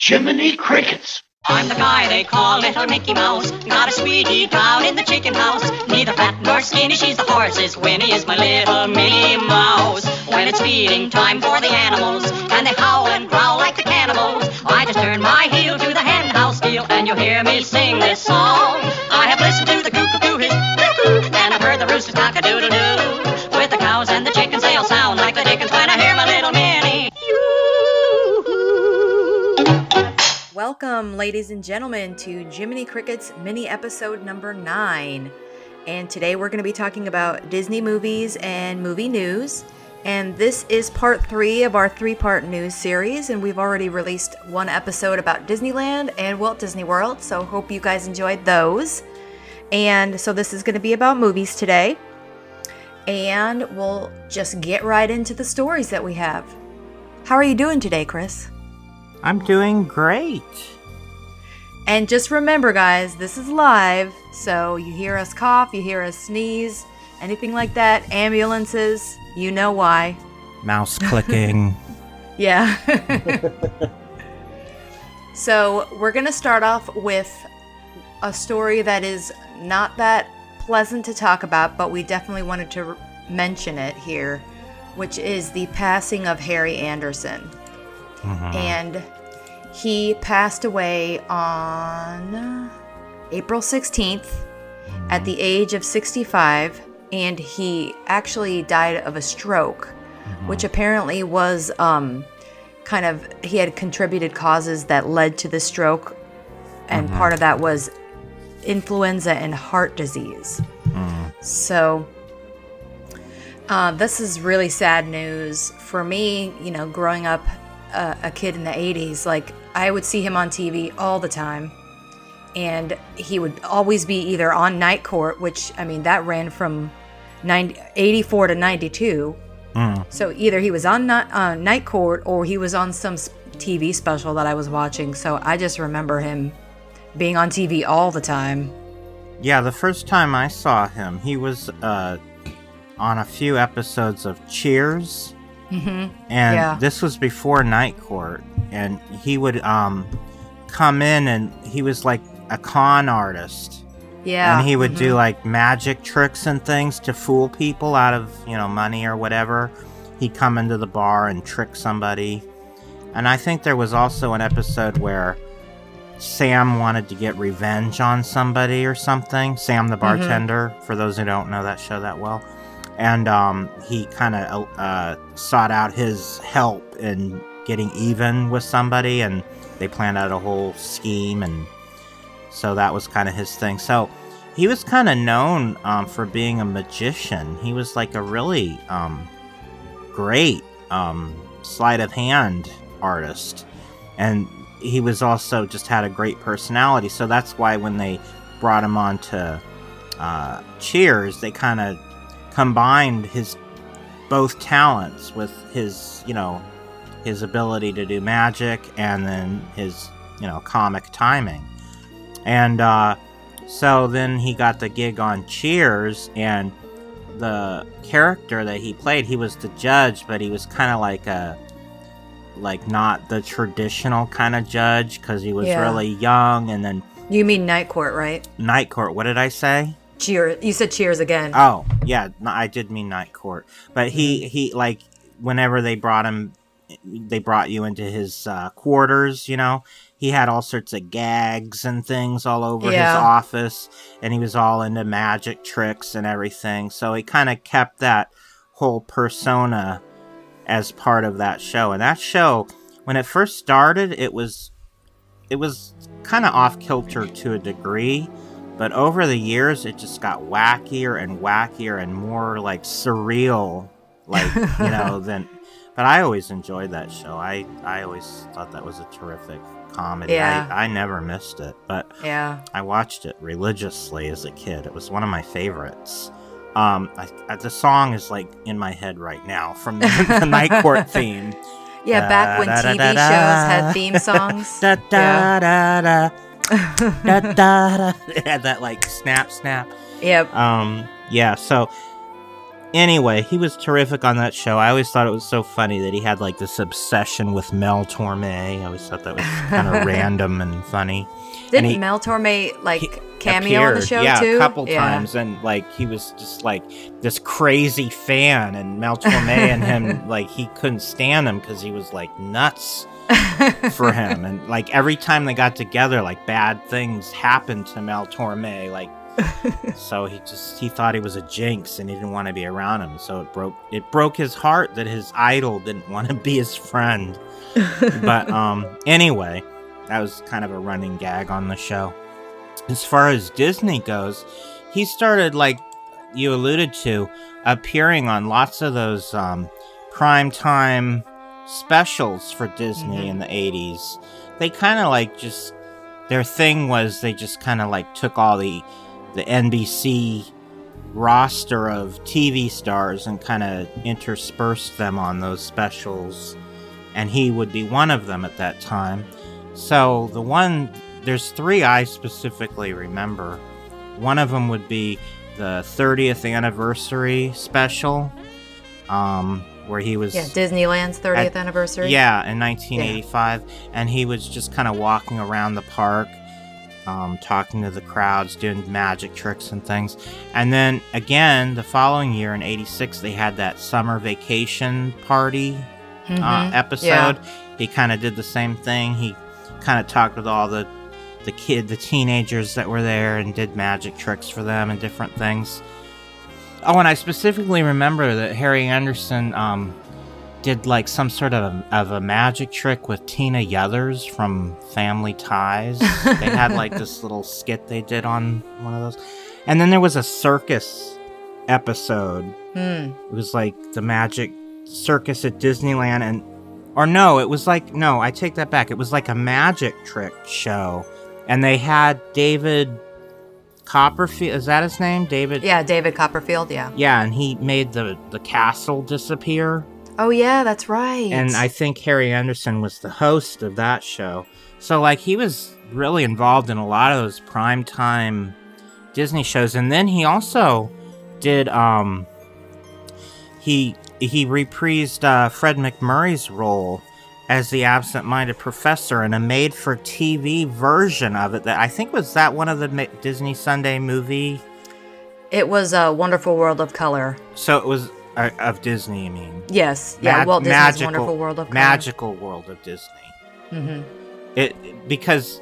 Jiminy Crickets. I'm the guy they call Little Mickey Mouse. Got a sweetie down in the chicken house. Neither fat nor skinny, she's the horse's. Winnie is my little Minnie Mouse. When it's feeding time for the animals, and they howl and growl like the cannibals, I just turn my heel to the hen house deal, and you'll hear me sing this song. Welcome, ladies and gentlemen, to Jiminy Cricket's mini episode number nine. And today we're going to be talking about Disney movies and movie news. And this is part three of our three part news series. And we've already released one episode about Disneyland and Walt Disney World. So, hope you guys enjoyed those. And so, this is going to be about movies today. And we'll just get right into the stories that we have. How are you doing today, Chris? I'm doing great. And just remember, guys, this is live, so you hear us cough, you hear us sneeze, anything like that, ambulances, you know why. Mouse clicking. Yeah. so, we're going to start off with a story that is not that pleasant to talk about, but we definitely wanted to r- mention it here, which is the passing of Harry Anderson. Mm-hmm. And he passed away on April 16th at the mm-hmm. age of 65. And he actually died of a stroke, mm-hmm. which apparently was um, kind of, he had contributed causes that led to the stroke. And part of that was influenza and heart disease. Mm. So, uh, this is really sad news for me. You know, growing up uh, a kid in the 80s, like I would see him on TV all the time. And he would always be either on Night Court, which, I mean, that ran from 90, 84 to 92. So either he was on uh, Night Court or he was on some TV special that I was watching. So I just remember him being on TV all the time. yeah, the first time I saw him, he was uh, on a few episodes of Cheers. Mm-hmm. And Yeah. this was before Night Court. And he would um, come in and he was like a con artist. Yeah. and he would do like magic tricks and things to fool people out of you know money or whatever he'd come into the bar and trick somebody and i think there was also an episode where sam wanted to get revenge on somebody or something sam the bartender for those who don't know that show that well and um, he kind of uh, sought out his help in getting even with somebody and they planned out a whole scheme and so that was kind of his thing. So he was kind of known um, for being a magician. He was like a really um, great um, sleight of hand artist, and he was also just had a great personality. So that's why when they brought him on to uh, Cheers, they kind of combined his both talents with his you know his ability to do magic and then his you know comic timing and uh, so then he got the gig on Cheers, and the character that he played, he was the judge, but he was kind of like a like not the traditional kind of judge because he was Yeah. really young. And then You mean Night Court, right? Night Court, what did I say? Cheers. You said cheers again. Oh, yeah, I did mean Night Court. But he he like whenever they brought him they brought you into his uh, quarters, you know. He had all sorts of gags and things all over his office and he was all into magic tricks and everything. So he kind of kept that whole persona as part of that show. And that show when it first started, it was it was kind of off kilter to a degree, but over the years it just got wackier and wackier and more like surreal, like you know. Than, but I always enjoyed that show. I I always thought that was a terrific comedy. Yeah. I, I never missed it, but yeah. I watched it religiously as a kid. It was one of my favorites. Um, I, I, the song is like in my head right now from the, the Night Court theme. Yeah, back when TV shows had theme songs. da da Yeah. da da da da. It had that like snap snap. Yep. Um, yeah. So anyway, he was terrific on that show. I always thought it was so funny that he had like this obsession with Mel Torme. I always thought that was kind of random and funny. Didn't he- Mel Torme like cameo on the appeared, show yeah, too? a couple Yeah. times, and like he was just like this crazy fan, and Mel Torme and him like he couldn't stand him because he was like nuts for him, and like every time they got together, like bad things happened to Mel Torme, like. so he just he thought he was a jinx and he didn't want to be around him. So it broke it broke his heart that his idol didn't want to be his friend. But um anyway that was kind of a running gag on the show. As far as disney goes he started like you alluded to appearing on lots of those um prime time specials for disney Mhm. in the 80s they kind of like just their thing was they just kind of like took all the the nbc roster of tv stars and kind of interspersed them on those specials and he would be one of them at that time. So the one, there's three I specifically remember. One of them would be the 30th anniversary special, um, where he was. yeah, Disneyland's 30th anniversary. Yeah, in 1985, and he was just kind of walking around the park, um, talking to the crowds, doing magic tricks and things. And then again, the following year in '86, they had that summer vacation party uh, Mhm. episode. He kind of did the same thing. He kind of talked with all the the kid, the teenagers that were there, and did magic tricks for them and different things. Oh, and I specifically remember that Harry Anderson um, did like some sort of a, of a magic trick with Tina Yothers from Family Ties. they had like this little skit they did on one of those, and then there was a circus episode Hmm. it was like the magic circus at Disneyland and or no, it was like no, I take that back. It was like a magic trick show. And they had David Copperfield is that his name? David Yeah, David Copperfield. Yeah. Yeah, and he made the the castle disappear. Oh yeah, that's right. And I think Harry Anderson was the host of that show. So like he was really involved in a lot of those primetime Disney shows and then he also did um he he reprised uh, Fred MacMurray's role as the absent-minded professor in a made-for-TV version of it that I think was that one of the Disney Sunday movie it was a Wonderful World of Color. so it was uh, of Disney I mean Yes. Yeah. Mag- Walt Disney's magical- Wonderful World of Color. magical world of Disney hmm It because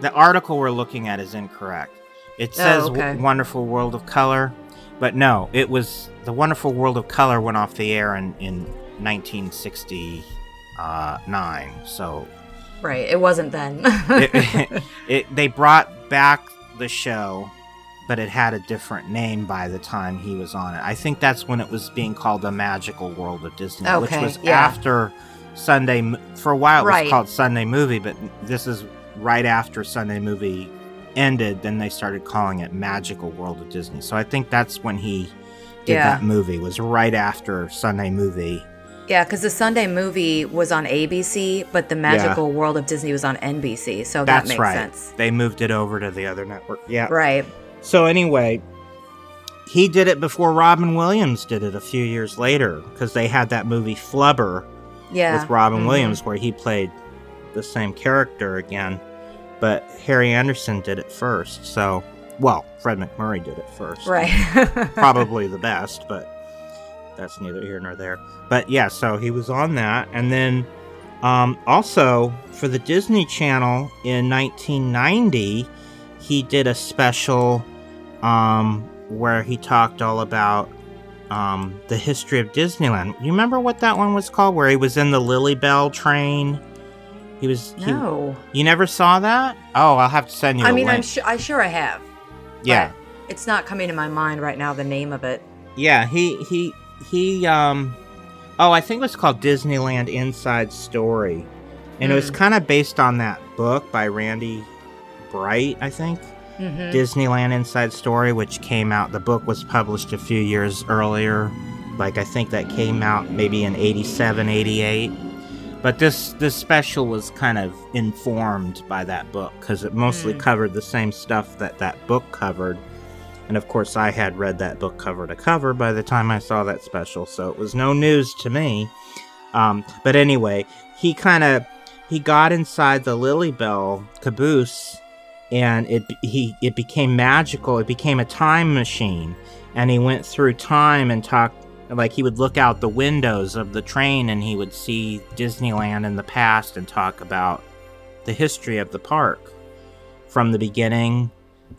the article we're looking at is incorrect. It says Oh, okay. Wonderful World of Color, but no, it was the Wonderful World of Color went off the air in in Uh, 1969. So Right. It wasn't then. it, it, they brought back the show, but it had a different name by the time he was on it. I think that's when it was being called the Magical World of Disney, which was yeah. after Sunday. For a while, it was Right. called Sunday Movie, but this is right after Sunday Movie ended. Then they started calling it Magical World of Disney. So I think that's when he did Yeah. that movie. Was right after Sunday Movie. Yeah, because the Sunday movie was on ABC, but the Magical World of Disney was on NBC. So That's that makes right. sense. They moved it over to the other network. Yeah. Right. So anyway, he did it before Robin Williams did it a few years later because they had that movie Flubber Yeah. with Robin Mhm. Williams where he played the same character again. But Harry Anderson did it first. So, well, Fred MacMurray did it first. Right. Probably the best, but that's neither here nor there. But yeah, so he was on that. And then um, also for the Disney Channel in 1990, he did a special um, where he talked all about um, the history of Disneyland. You remember what that one was called? Where he was in the Lilly Belle train. He was. he- no. you never saw that? Oh, I'll have to send you. I mean, I'm sure. I sure I have. yeah. It's not coming to my mind right now. The name of it. Yeah, he he he um oh, I think it was called Disneyland Inside Story. And it was Hmm. kind of based on that book by Randy Bright, I think. hmm Disneyland Inside Story, which came out the book was published a few years earlier. Like I think that came out maybe in 87, 88. But this this special was kind of informed by that book cuz it mostly Hmm. covered the same stuff that that book covered. And of course, I had read that book cover to cover by the time I saw that special, so it was no news to me. Um, but anyway, he kind of he got inside the Lilly Belle caboose, and it he it became magical. It became a time machine, and he went through time and talked. Like he would look out the windows of the train, and he would see Disneyland in the past and talk about the history of the park from the beginning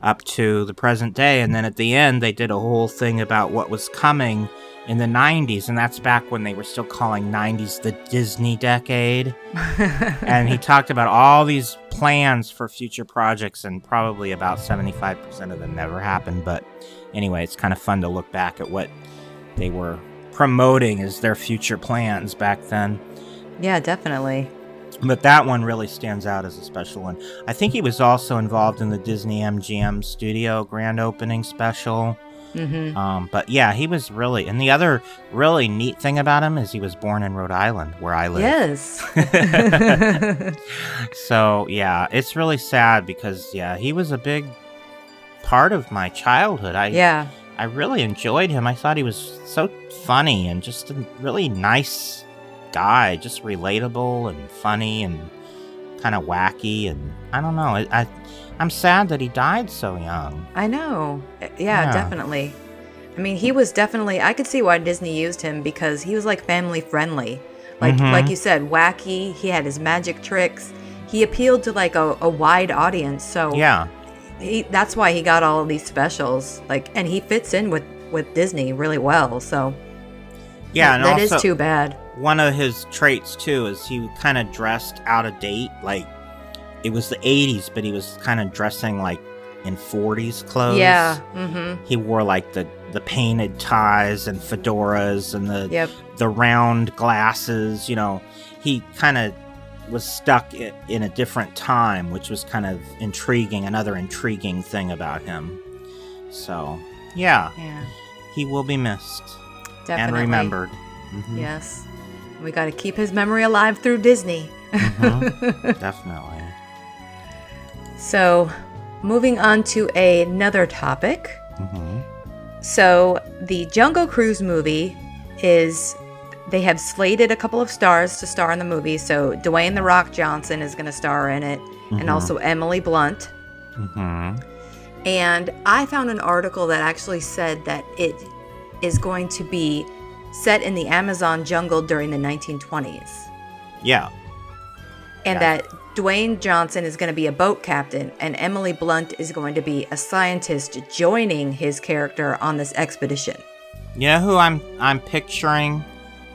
up to the present day. And then at the end, they did a whole thing about what was coming in the 90s. And that's back when they were still calling 90s the Disney decade. and he talked about all these plans for future projects, and probably about 75% of them never happened. But anyway, it's kind of fun to look back at what they were promoting as their future plans back then. Yeah, definitely. But that one really stands out as a special one. I think he was also involved in the Disney MGM studio grand opening special. Mm-hmm. Um, but yeah, he was really. And the other really neat thing about him is he was born in Rhode Island, where I live. Yes. so yeah, it's really sad because yeah, he was a big part of my childhood. I yeah. I really enjoyed him. I thought he was so funny and just a really nice guy, just relatable and funny and kind of wacky. And I don't know. I, I I'm sad that he died so young. I know. Yeah, Yeah. definitely. I mean, he was definitely. I could see why Disney used him because he was like family friendly, like Mhm. like you said, wacky. He had his magic tricks. He appealed to like a, a wide audience. So Yeah. he, that's why he got all of these specials. Like, and he fits in with with Disney really well. So Yeah, and that is also too bad. one of his traits too is he kind of dressed out of date. Like it was the '80s, but he was kind of dressing like in '40s clothes. Yeah. Mm-hmm. He wore like the the painted ties and fedoras and the Yep. the round glasses. You know, he kind of was stuck in a different time, which was kind of intriguing. Another intriguing thing about him. So yeah, Yeah. he will be missed Definitely. and remembered. Mhm. Yes. We got to keep his memory alive through Disney. Mhm. Definitely. So, moving on to another topic. hmm So, the Jungle Cruise movie is they have slated a couple of stars to star in the movie. So, Dwayne the Rock Johnson is going to star in it, and Mhm. also Emily Blunt. hmm And I found an article that actually said that it is going to be set in the Amazon jungle during the 1920s. Yeah. and Yeah. that Dwayne Johnson is going to be a boat captain, and Emily Blunt is going to be a scientist joining his character on this expedition. You know who I'm I'm picturing?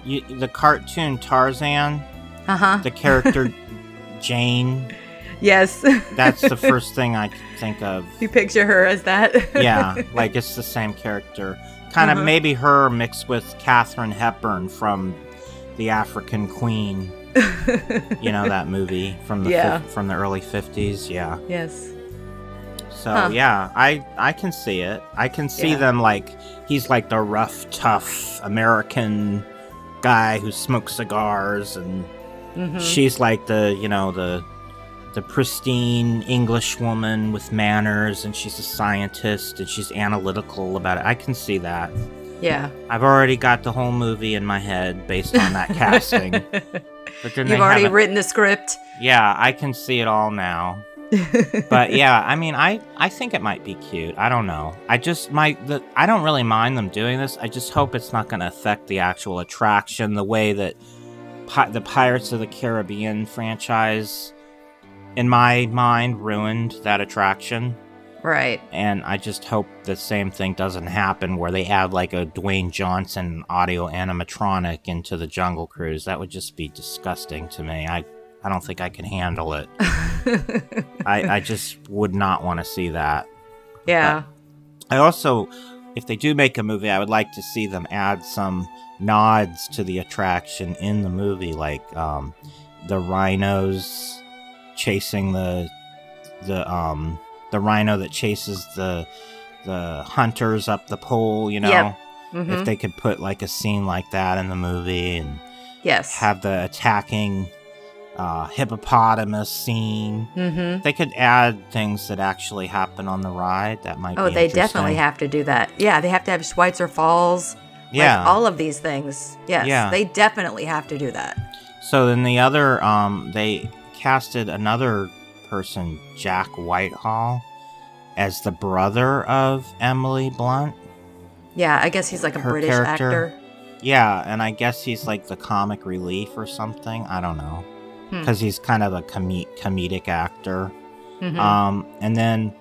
You, the cartoon Tarzan, Uh huh. the character Jane. Yes. That's the first thing I think of. you picture her as that. Yeah, like it's the same character. Kind of Uh-huh. maybe her mixed with Katharine Hepburn from The African Queen. You know that movie from the Yeah. fif- from the early 50s, yeah. yes. So Huh. yeah, I I can see it. I can see Yeah. them like he's like the rough, tough American guy who smokes cigars, and hmm she's like the you know the the pristine English woman with manners, and she's a scientist and she's analytical about it. I can see that. Yeah. I've already got the whole movie in my head based on that casting. But then You've already written the script. yeah, I can see it all now but yeah, I mean, I I think it might be cute. I don't know. I just might. The, I don't really mind them doing this. I just hope it's not going to affect the actual attraction the way that Pi- the Pirates of the Caribbean franchise, in my mind, ruined that attraction. right. And I just hope the same thing doesn't happen where they add like a Dwayne Johnson audio animatronic into the Jungle Cruise. That would just be disgusting to me. I I don't think I can handle it. I, I just would not want to see that. yeah. I also, if they do make a movie, I would like to see them add some nods to the attraction in the movie, like um, the rhinos chasing the the um the rhino that chases the the hunters up the pole. You know, Yep. Mhm. if they could put like a scene like that in the movie and yes. have the attacking uh, hippopotamus scene. Mm-hmm. They could add things that actually happen on the ride. That might. Be. Oh, they definitely have to do that. Yeah, they have to have Schweitzer Falls. Yeah. Like all of these things. Yes. Yeah. They definitely have to do that. So then the other, um, they casted another person, Jack Whitehall, as the brother of Emily Blunt. Yeah, I guess he's like a Her British character. actor. Yeah, and I guess he's like the comic relief or something. I don't know, Hmm. because he's kind of a com- comedic actor. Mhm. Um, and then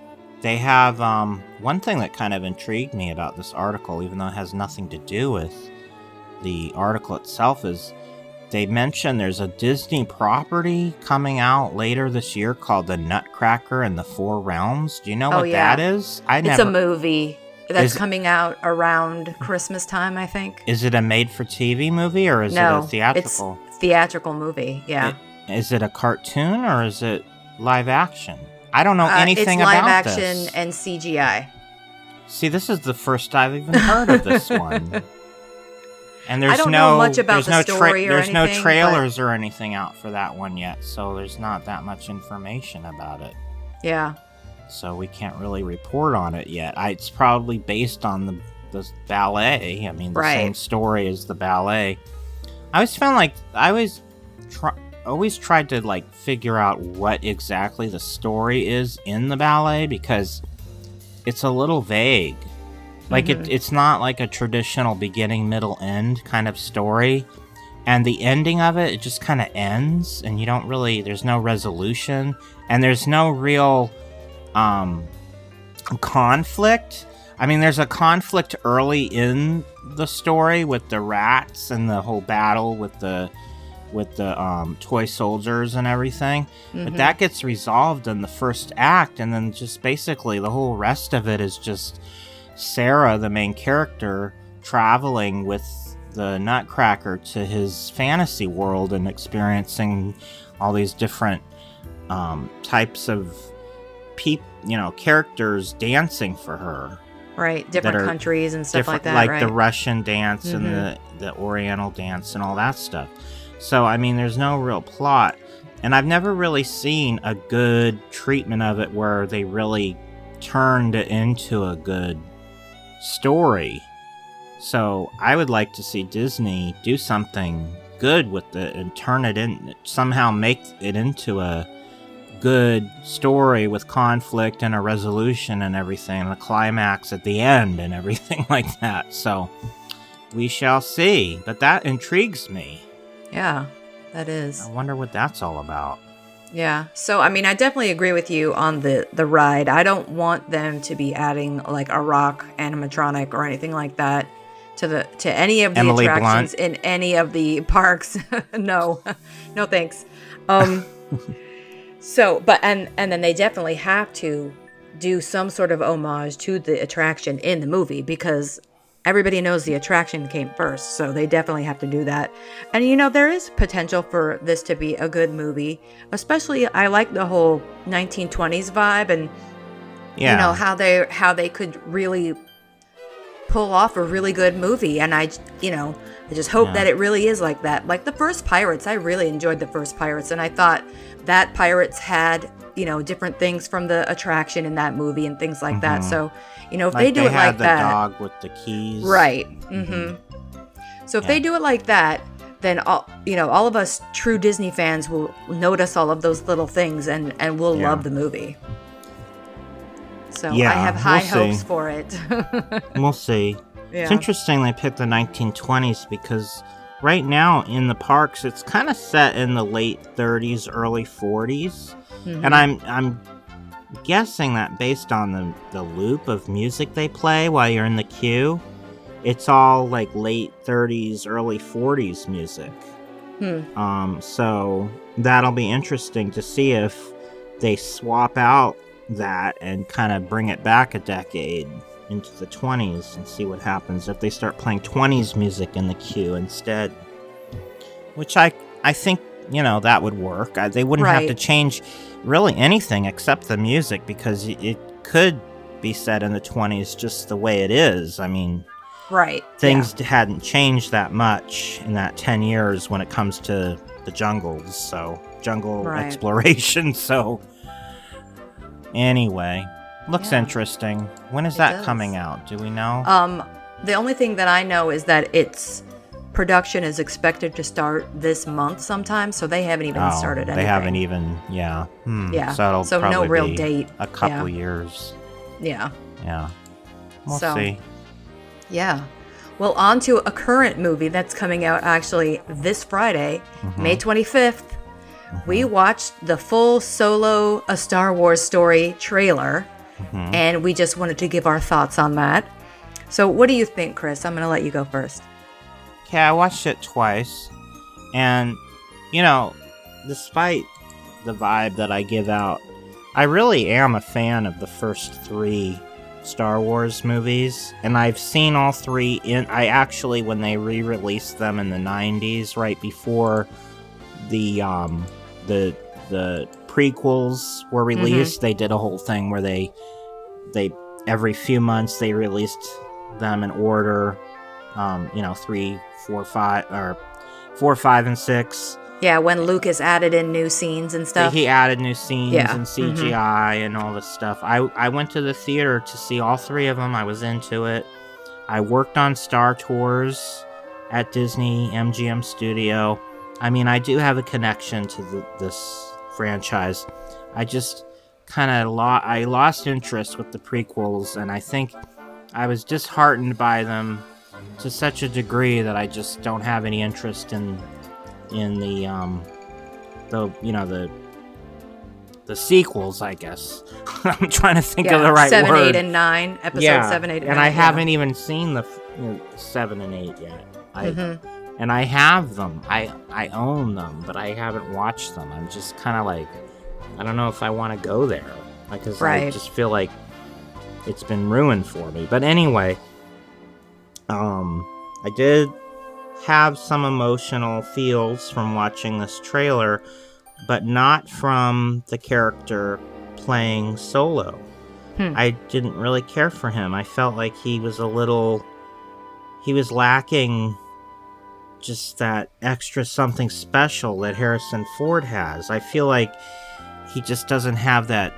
they have um, one thing that kind of intrigued me about this article, even though it has nothing to do with the article itself, is they mentioned there's a Disney property coming out later this year called The Nutcracker and the Four Realms. Do you know Oh, what yeah. that is? I it's never. a movie that's Is- coming out around Christmas time, I think. Is it a made-for-TV movie or is no, it a theatrical? it's theatrical movie. Yeah, Is it a cartoon or is it live action? I don't know Uh, anything about this. it's live action this. and CGI. See, this is the first I've even heard of this one. And there's don't no know much about there's the no tra- story or there's no anything, trailers or anything out for that one yet, so there's not that much information about it. Yeah, So we can't really report on it yet. I, it's probably based on the the ballet. I mean, the same story as the ballet. I always found like I always try always tried to like figure out what exactly the story is in the ballet because it's a little vague. Like Mhm. it, it's not like a traditional beginning, middle, end kind of story. And the ending of it, it just kind of ends, and you don't really, there's no resolution, and there's no real um, conflict. I mean, there's a conflict early in the story with the rats and the whole battle with the with the um, toy soldiers and everything. But Mhm. that gets resolved in the first act, and then just basically the whole rest of it is just Sarah, the main character, traveling with the Nutcracker to his fantasy world and experiencing all these different um, types of peop, you know, characters dancing for her. right. Different countries and stuff like that. like right. the Russian dance and Mhm. the the Oriental dance and all that stuff. So I mean, there's no real plot, and I've never really seen a good treatment of it where they really turned it into a good story. So I would like to see Disney do something good with it and turn it in somehow make it into a good story with conflict and a resolution and everything and a climax at the end and everything like that. So we shall see. But that intrigues me. yeah, that is. I wonder what that's all about. Yeah. So I mean, I definitely agree with you on the the ride. I don't want them to be adding like a rock animatronic or anything like that to the to any of the Emily attractions in any of the parks. no. no thanks. Um so but and and then they definitely have to do some sort of homage to the attraction in the movie because everybody knows the attraction came first, so they definitely have to do that. And you know, there is potential for this to be a good movie. Especially I like the whole 1920s vibe and Yeah. you know how they how they could really pull off a really good movie and I you know, I just hope Yeah. that it really is like that. Like the first Pirates, I really enjoyed the first Pirates and I thought that Pirates had you know different things from the attraction in that movie and things like that. Mhm. So, you know, if like they do it had like the that, dog with the keys. Right. Mhm. Mm-hmm. So if Yeah. they do it like that, then all you know, all of us true Disney fans will notice all of those little things and and we'll Yeah. love the movie. So Yeah, I have high we'll hopes see. for it. We'll see. It's interesting they picked the 1920s because right now in the parks it's kind of set in the late 30s, early 40s. Mhm. And I'm I'm guessing that based on the the loop of music they play while you're in the queue, it's all like late 30s, early 40s music. Hmm. Um, so that'll be interesting to see if they swap out that and kind of bring it back a decade into the 20s and see what happens if they start playing 20s music in the queue instead. Which I I think you know that would work. I, they wouldn't have to change really anything except the music because it, could be set in the 20s just the way it is. I mean, right. things hadn't changed that much in that 10 years when it comes to the jungles so jungle Right. exploration. So, anyway, looks Yeah. interesting. When is It that does. coming out? Do we know? Um, the only thing that I know is that its production is expected to start this month sometime, so they haven't even Oh, started anything. They haven't even, yeah. Hmm. Yeah, So, it'll so no real be date, A couple yeah. years. Yeah, Yeah. We'll So- see. yeah. Well, on to a current movie that's coming out actually this Friday, Mm-hmm. May 25th. We watched the full Solo A Star Wars Story trailer, Mm-hmm. and we just wanted to give our thoughts on that. So, what do you think, Chris? I'm going to let you go first. Okay, I watched it twice, and you know, despite the vibe that I give out, I really am a fan of the first three Star Wars movies, and I've seen all three. In I actually, when they re-released them in the '90s, right before the um the the prequels were released, they did a whole thing where they they every few months they released them in order um, you know, three, four, five, or four, five, and six. Yeah, when Lucas added in new scenes and stuff. He added new scenes Yeah, and. CGI and all this stuff. I I went to the theater to see all three of them. I was into it. I worked on Star Tours at Disney MGM Studio. I mean, I do have a connection to the, this franchise. I just kind of lo- I lost interest with the prequels, and I think I was disheartened by them to such a degree that I just don't have any interest in in the um the you know the the sequels. I guess I'm trying to think of the right seven, word. eight, and nine. Episode yeah, seven, eight, and, and nine. I yeah. haven't even seen the f- you know, seven and eight yet. I Mhm. And I have them. I I own them, but I haven't watched them. I'm just kind of like I don't know if I want to go there because I just feel like it's been ruined for me. But anyway, um, I did have some emotional feels from watching this trailer, but not from the character playing solo. Hmm. I didn't really care for him. I felt like he was a little he was lacking just that extra something special that Harrison Ford has. I feel like he just doesn't have that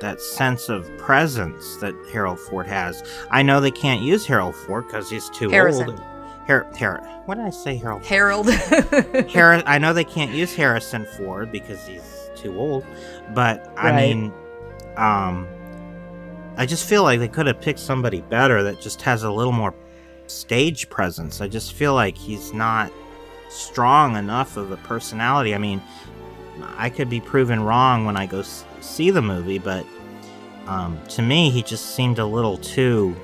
that sense of presence that Harold Ford has. I know they can't use Harold Ford because he's too Harrison. old. Har- Har- what did I say, Harold? Harold. Har- I know they can't use Harrison Ford because he's too old, but I mean, um, I just feel like they could have picked somebody better that just has a little more stage presence. I just feel like he's not strong enough of a personality. I mean, I could be proven wrong when I go s- see the movie, but um, to me, he just seemed a little too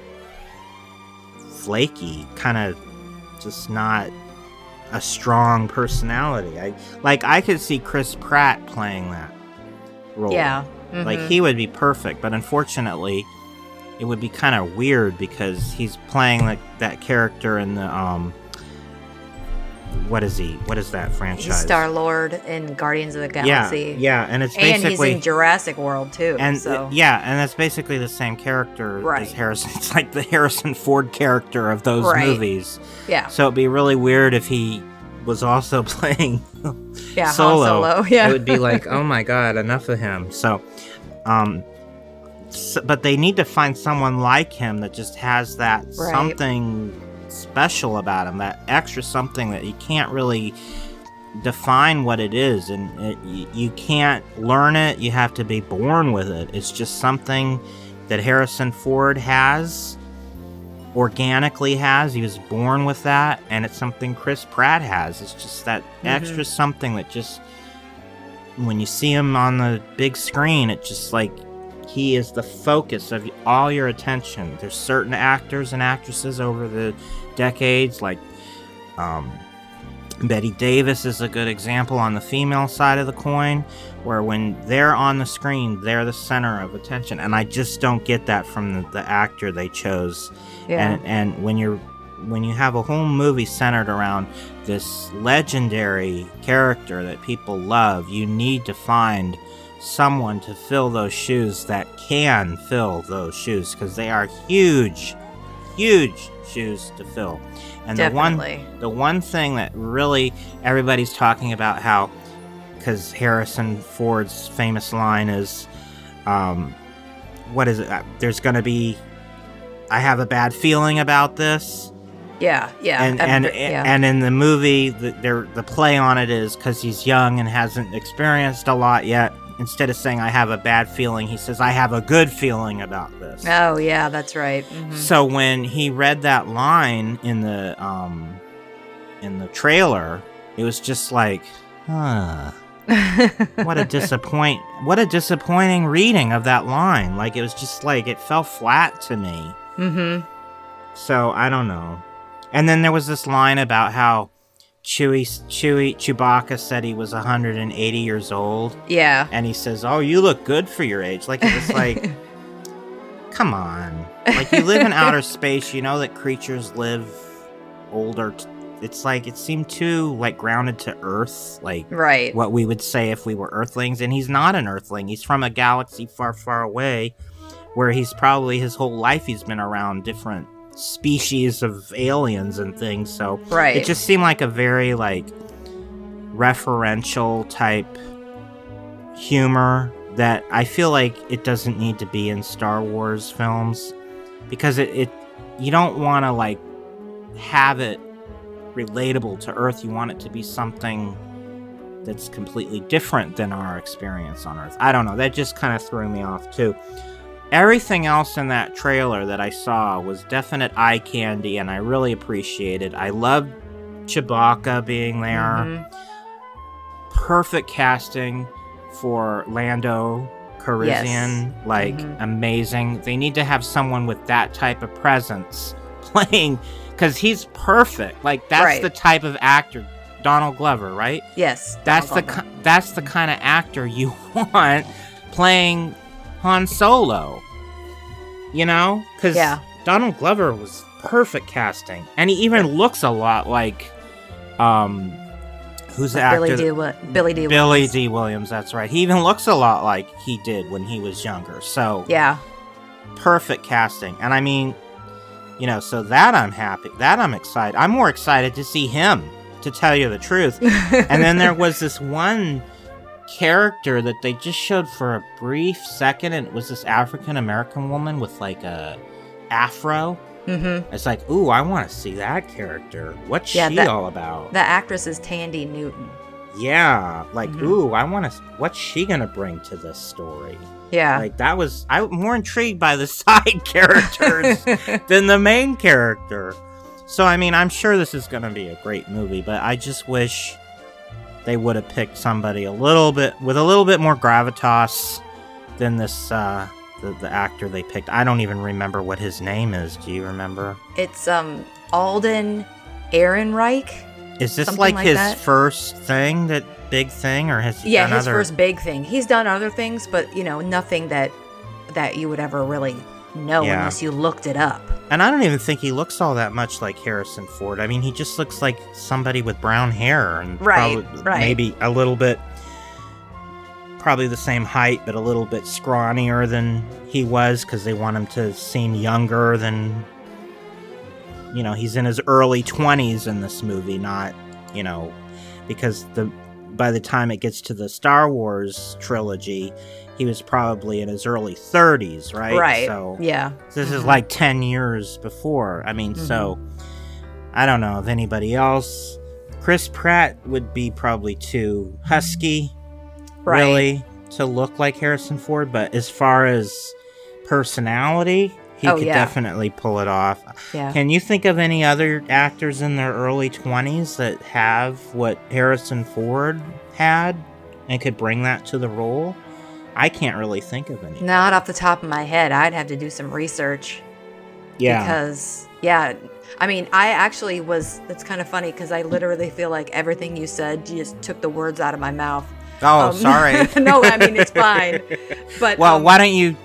flaky, kind of just not a strong personality. I like I could see Chris Pratt playing that role. yeah. Like mhm. he would be perfect, but unfortunately it would be kind of weird because he's playing like that character in the um what is he? What is that franchise? He's Star Lord in Guardians of the Galaxy. yeah, yeah, and it's basically And he's in Jurassic World too. and so yeah, and that's basically the same character Right. as Harrison. It's like the Harrison Ford character of those Right. movies. yeah, So it'd be really weird if he was also playing yeah, Solo. Solo. Yeah, it would be like, oh my god, enough of him. So, um, but they need to find someone like him that just has that Right. something special about him, that extra something that you can't really define what it is, and it, you can't learn it. You have to be born with it. It's just something that Harrison Ford has organically has. He was born with that, and it's something Chris Pratt has. It's just that mm-hmm. extra something that just when you see him on the big screen, it just like he is the focus of all your attention. There's certain actors and actresses over the decades, like um, Bette Davis is a good example on the female side of the coin, where when they're on the screen, they're the center of attention. And I just don't get that from the, the actor they chose yeah, and and when you're when you have a whole movie centered around this legendary character that people love you need to find someone to fill those shoes that can fill those shoes because they are huge huge shoes to fill and the one definitely. the one thing that really everybody's talking about how because Harrison Ford's famous line is, um, "What is it? There's going to be, I have a bad feeling about this." Yeah, yeah, and and yeah. and in the movie, the the play on it is because he's young and hasn't experienced a lot yet. Instead of saying "I have a bad feeling," he says "I have a good feeling about this." oh yeah, that's right. Mhm. So when he read that line in the um in the trailer, it was just like, huh. what a disappoint what a disappointing reading of that line. Like it was just like it fell flat to me. mm-hmm. So I don't know. And then there was this line about how Chewie Chewie Chewbacca said he was 180 years old Yeah. and he says, "Oh, you look good for your age." Like it was like come on. Like you live in outer space, you know that creatures live older. T- it's like it seemed too like grounded to earth, like right. what we would say if we were earthlings and he's not an earthling. He's from a galaxy far far away where he's probably his whole life he's been around different species of aliens and things. So Right. it just seemed like a very like referential type humor that I feel like it doesn't need to be in Star Wars films because it, it you don't want to like have it relatable to Earth. You want it to be something that's completely different than our experience on Earth. I don't know. That just kind of threw me off too. Everything else in that trailer that I saw was definite eye candy, and I really appreciated. It. I loved Chewbacca being there. Mhm. Perfect casting for Lando Calrissian. Like Mhm. amazing. They need to have someone with that type of presence playing because he's perfect. Like that's Right. the type of actor. Donald Glover, right? Yes. That's the that's the kind of actor you want playing Han Solo. You know, because Yeah. Donald Glover was perfect casting, and he even looks a lot like, um, who's the actor? Billy Dee Wi- Billy Dee Billy Williams. Dee Williams. That's right. He even looks a lot like he did when he was younger. So Yeah. perfect casting, and I mean, you know, so that I'm happy. That I'm excited. I'm more excited to see him, to tell you the truth and then there was this one character that they just showed for a brief second and it was this african american woman with like a afro mm-hmm. it's like ooh i want to see that character what's Yeah, she that- all about The actress is Thandie Newton. yeah like Mhm. ooh i want to what's she gonna bring to this story Yeah. like that was i'm more intrigued by the side characters than the main character. So I mean, I'm sure this is going to be a great movie, but I just wish they would have picked somebody a little bit with a little bit more gravitas than this uh the, the actor they picked. I don't even remember what his name is. Do you remember? it's um Alden Ehrenreich. Is this like, like his that. first thing, that big thing, or has he Yeah, his other? first big thing. He's done other things, but you know, nothing that that you would ever really know Yeah. unless you looked it up. And I don't even think he looks all that much like Harrison Ford. I mean, he just looks like somebody with brown hair and Right, probably right. maybe a little bit probably the same height but a little bit scrawnier than he was cuz they want him to seem younger than you know, he's in his early 20s in this movie, not, you know, because the by the time it gets to the Star Wars trilogy, he was probably in his early 30s, right? Right. So Yeah. this is Mhm. like 10 years before. I mean, so I don't know if anybody else. Chris Pratt would be probably too husky, Right. really, to look like Harrison Ford. But as far as personality, he Oh, could yeah. definitely pull it off. Yeah. Can you think of any other actors in their early 20s that have what Harrison Ford had and could bring that to the role? I can't really think of any. Not off the top of my head. I'd have to do some research. yeah. Because yeah, I mean, I actually was. It's kind of funny because I literally feel like everything you said you just took the words out of my mouth. oh, Um, sorry. no, I mean it's fine. But Well, um, why don't you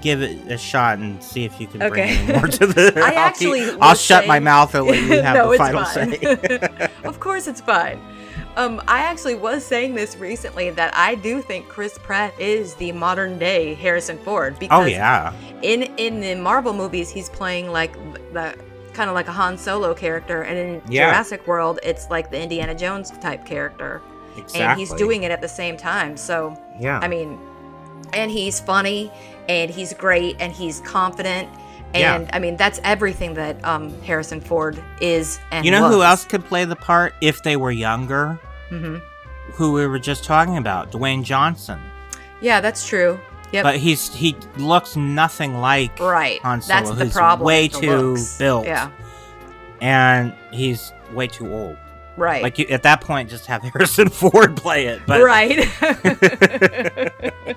give it a shot and see if you can bring Okay. any more to the? I I'll actually keep- I'll was shut my mouth and let you have no, the final say. of course, it's fine. Um, I actually was saying this recently that I do think Chris Pratt is the modern day Harrison Ford because oh yeah, in in the Marvel movies he's playing like the kind of like a Han Solo character, and in Yeah. Jurassic World it's like the Indiana Jones type character. exactly. and he's doing it at the same time. So Yeah. I mean, and he's funny and he's great and he's confident. Yeah. And I mean, that's everything that um, Harrison Ford is. And you know who else could play the part if they were younger? hmm Who we were just talking about, Dwayne Johnson. Yeah, that's true. Yep. But he's he looks nothing like right. Han Solo. That's the He's problem. way too looks. built. Yeah. and he's way too old. Right. Like you, at that point, just have Harrison Ford play it. But right.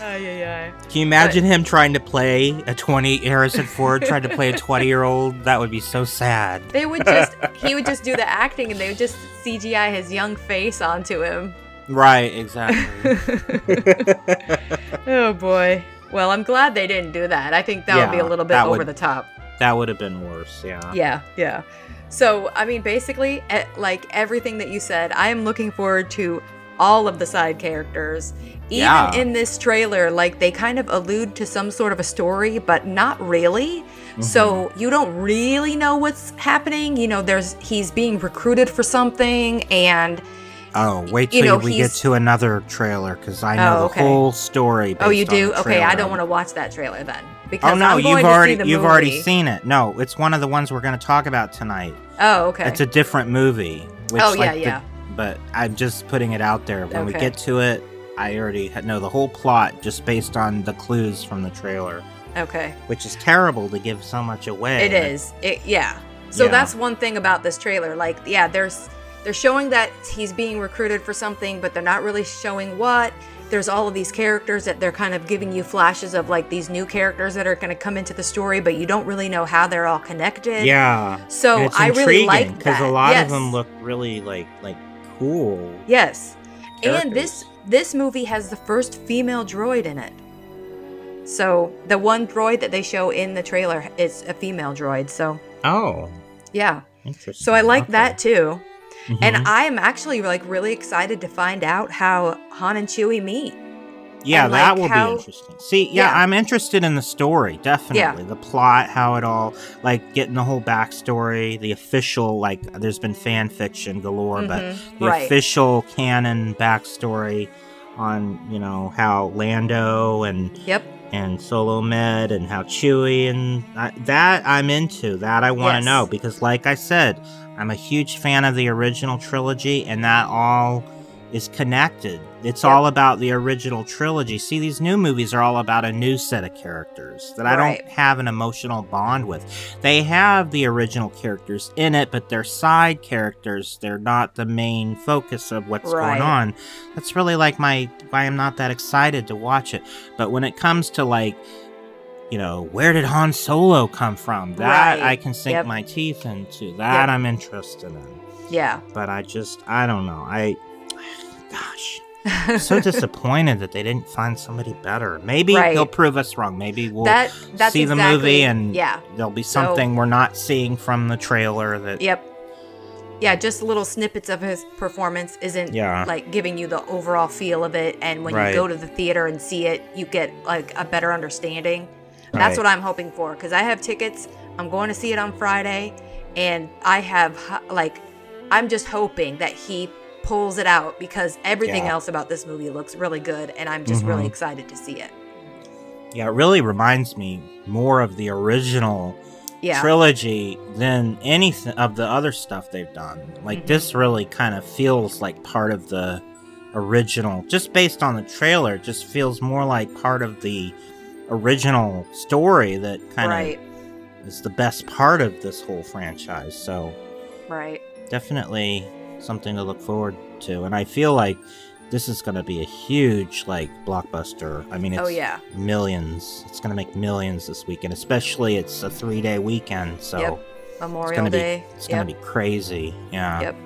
Ay, ay, ay. can you imagine him trying to play a twenty Harrison Ford trying to play a twenty year old? That would be so sad. They would just he would just do the acting and they would just CGI his young face onto him. Right, exactly. Oh boy. Well, I'm glad they didn't do that. I think that would be a little bit over would- the top. that would have been worse. Yeah. Yeah, yeah. So, I mean, basically, like everything that you said, I am looking forward to all of the side characters. Even Yeah. in this trailer, like they kind of allude to some sort of a story, but not really. Mm-hmm. So you don't really know what's happening. You know, there's he's being recruited for something, and Oh, wait You till know, we get to another trailer because I know Oh, the whole story. oh, you do? the Okay, I don't want to watch that trailer then because Oh no, you've already the you've movie. already seen it. No, it's one of the ones we're going to talk about tonight. Oh, okay. It's a different movie. Which, Oh, yeah, like, the- yeah. But I'm just putting it out there. When we get to it, I already know the whole plot just based on the clues from the trailer, okay. which is terrible to give so much away. It is. It yeah. So Yeah. that's one thing about this trailer. Like, yeah, there's they're showing that he's being recruited for something, but they're not really showing what. There's all of these characters that they're kind of giving you flashes of like these new characters that are going to come into the story, but you don't really know how they're all connected. Yeah. So I really like that because a lot yes. of them look really like like cool. Yes. And this this movie has the first female droid in it. So the one droid that they show in the trailer is a female droid. So Oh, yeah. interesting. So I like Okay. that too. And Mhm. I am actually like really excited to find out how Han and Chewie meet. Yeah, and, that like, will how- be interesting. See, yeah, Yeah. I'm interested in the story, definitely. The plot, how it all, like, getting the whole backstory, the official, like, there's been fan fiction galore, but Mhm, the right. official canon backstory on, you know, how Lando and Yep. and Solo Med and how Chewie and I, that I'm into. That I want to Yes. know because, like I said, I'm a huge fan of the original trilogy, and that all is connected. It's Yep. all about the original trilogy. See, these new movies are all about a new set of characters that I Right. don't have an emotional bond with. They have the original characters in it, but they're side characters. They're not the main focus of what's Right. going on. That's really like my why I'm not that excited to watch it. But when it comes to like, you know, where did Han Solo come from? That Right. I can sink Yep. my teeth into. That Yep. I'm interested in. Yeah. But I just I don't know. I gosh, so disappointed that they didn't find somebody better. Maybe Right. he'll prove us wrong. Maybe we'll that that's see the movie and yeah. there'll be So- something we're not seeing from the trailer that Yep. Yeah, just little snippets of his performance isn't Yeah. like giving you the overall feel of it and when Right. you go to the theater and see it, you get like a better understanding. That's Right. what I'm hoping for cuz I have tickets. I'm going to see it on Friday and I have like I'm just hoping that he pulls it out because everything Yeah. else about this movie looks really good and I'm just really Mhm. excited to see it. Yeah, it really reminds me more of the original Yeah. trilogy than anything of the other stuff they've done. Like Mhm. this really kind of feels like part of the original just based on the trailer just feels more like part of the original story that kind right. of is the best part of this whole franchise. So, Right. definitely something to look forward to and I feel like this is going to be a huge like blockbuster. I mean, oh, it's Oh yeah. millions. It's going to make millions this weekend, especially it's a three day weekend. So Yep. it's Memorial to be Day. it's Yep. going to be crazy. Yeah. Yep.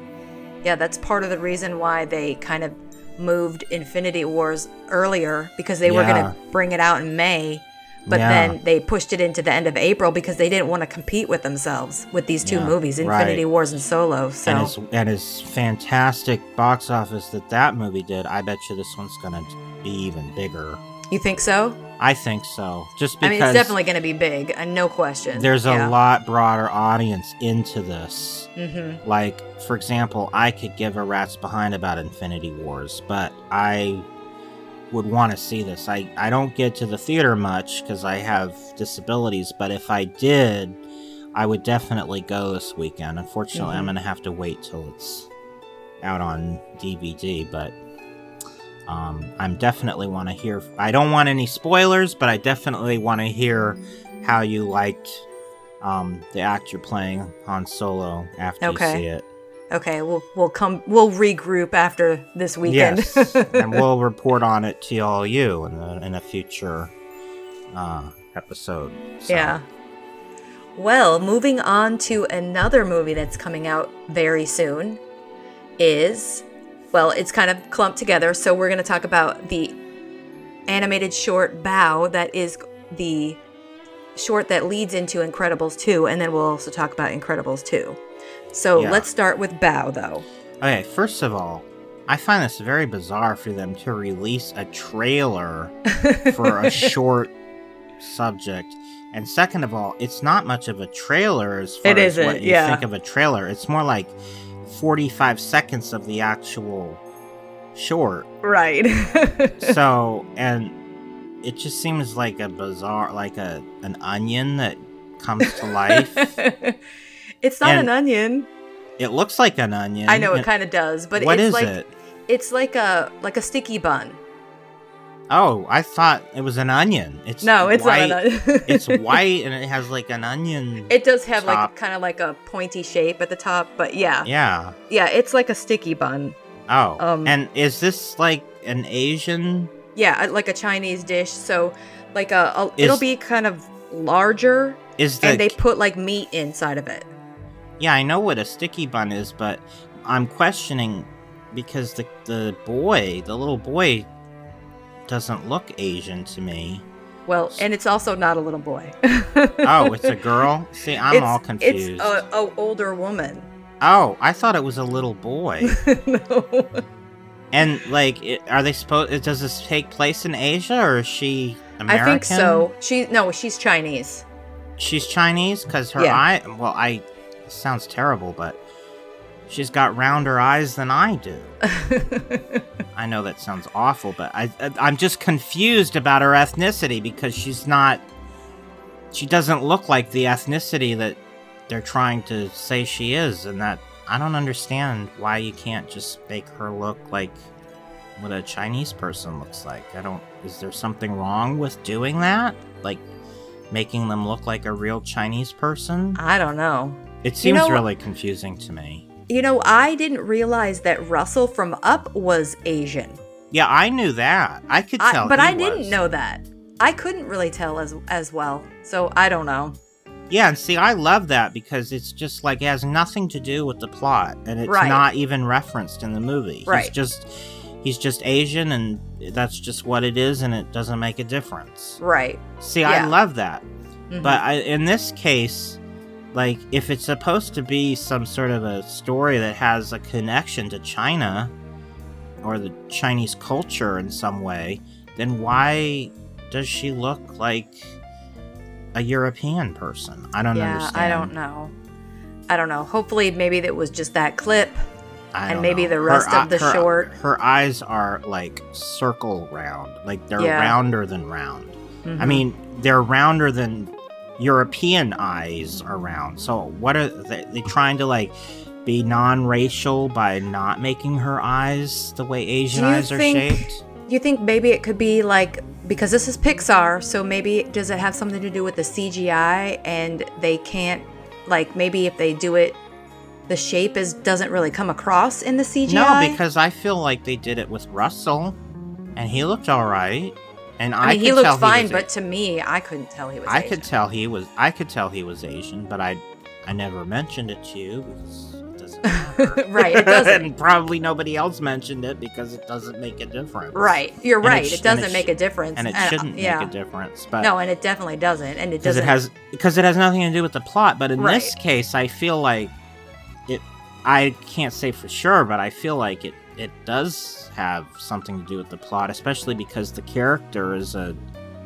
Yeah, that's part of the reason why they kind of moved Infinity Wars earlier because they were going to bring it out in May, but Yeah. then they pushed it into the end of April because they didn't want to compete with themselves with these two Yeah, movies, Infinity right. Wars and Solo. So And as and as fantastic box office that that movie did, I bet you this one's going to be even bigger. You think so? I think so. Just I because mean, it's definitely going to be big, and no question. there's a Yeah. lot broader audience into this. Mhm. Like, for example, I could give a rat's behind about Infinity Wars, but I would want to see this. I, I don't get to the theater much because I have disabilities, but if I did, I would definitely go this weekend. Unfortunately, I'm Mhm. going to have to wait till it's out on DVD, but um, I'm definitely want to hear. I don't want any spoilers, but I definitely want to hear how you liked um, the actor playing Han Solo after Okay. you see it. Okay, we'll we'll come we'll regroup after this weekend. Yes, and we'll report on it to all you in a, in a future uh, episode. So, Yeah. Well, moving on to another movie that's coming out very soon is well, it's kind of clumped together, so we're going to talk about the animated short Bao that is the short that leads into Incredibles 2 and then we'll also talk about Incredibles 2. So, Yeah. let's start with Bao though. Okay, first of all, I find this very bizarre for them to release a trailer for a short subject. And second of all, it's not much of a trailer as far It as what you yeah. think of a trailer. It's more like 45 seconds of the actual short. Right. so, and it just seems like a bizarre, like a an onion that comes to life. it's not And- an onion. it looks like an onion. I know it kind of does, but What it's is like it? it's like a like a sticky bun. Oh, I thought it was an onion. It's No, it's white. not an onion. it's white and it has like an onion. It does have like top. kind of like a pointy shape at the top, but yeah, yeah. yeah, it's like a sticky bun. Oh, Um, and is this like an Asian? Yeah, uh, like a Chinese dish. So like a, a Is- it'll be kind of larger, Is the and they put like meat inside of it. Yeah? I know what a sticky bun is, but I'm questioning because the the boy, the little boy, doesn't look Asian to me. Well, and it's also not a little boy. Oh, it's a girl. See, I'm It's- all confused. It's a, a older woman. oh, I thought it was a little boy. no. and like, it, are they supposed? Does this take place in Asia or is she American? I think so. She no, she's Chinese. She's Chinese because her Yeah. eye. Well, I sounds terrible, but she's got rounder eyes than I do. I know that sounds awful, but I, I I'm just confused about her ethnicity because she's not. She doesn't look like the ethnicity that they're trying to say she is, and that I don't understand why you can't just make her look like what a Chinese person looks like. I don't. Is there something wrong with doing that? Like making them look like a real Chinese person? I don't know. It seems know- really confusing to me. You know, I didn't realize that Russell from Up was Asian. Yeah, I knew that. I could I, tell. but he I didn't know that. I couldn't really tell as as well. So I don't know. Yeah, and see, I love that because it's just like it has nothing to do with the plot, and it's Right. not even referenced in the movie. He's Right. just he's just Asian, and that's just what it is, and it doesn't make a difference. Right. See, I love that, Mhm. but I, in this case, like if it's supposed to be some sort of a story that has a connection to China or the Chinese culture in some way, then why does she look like a European person? I don't yeah, understand. I don't know. I don't know. Hopefully, maybe it was just that clip. I and maybe know. the rest Her of the her- short- Her eyes are like circle round, like they're Yeah. rounder than round. I Mhm. mean, they're rounder than European eyes around. So what are they, they trying to like be non-racial by not making her eyes the way Asian eyes are think- shaped? you think maybe it could be like because this is Pixar, so maybe does it have something to do with the CGI and they can't like maybe if they do it, the shape is doesn't really come across in the CGI. No, because I feel like they did it with Russell, and he looked all right. And I, I mean he looked fine, was but to me, I couldn't tell he was. I Asian. could tell he was. I could tell he was Asian, but I, I never mentioned it to you because it doesn't matter. Right, it doesn't. and probably nobody else mentioned it because it doesn't make a difference. Right, you're And it right. sh- It, doesn't it make a difference, And it uh, shouldn't yeah. make a difference. But No, and it definitely doesn't, and it because doesn't. it has because it has nothing to do with the plot. But in this case, I feel like it. I can't say for sure, but I feel like it it does have something to do with the plot, especially because the character is a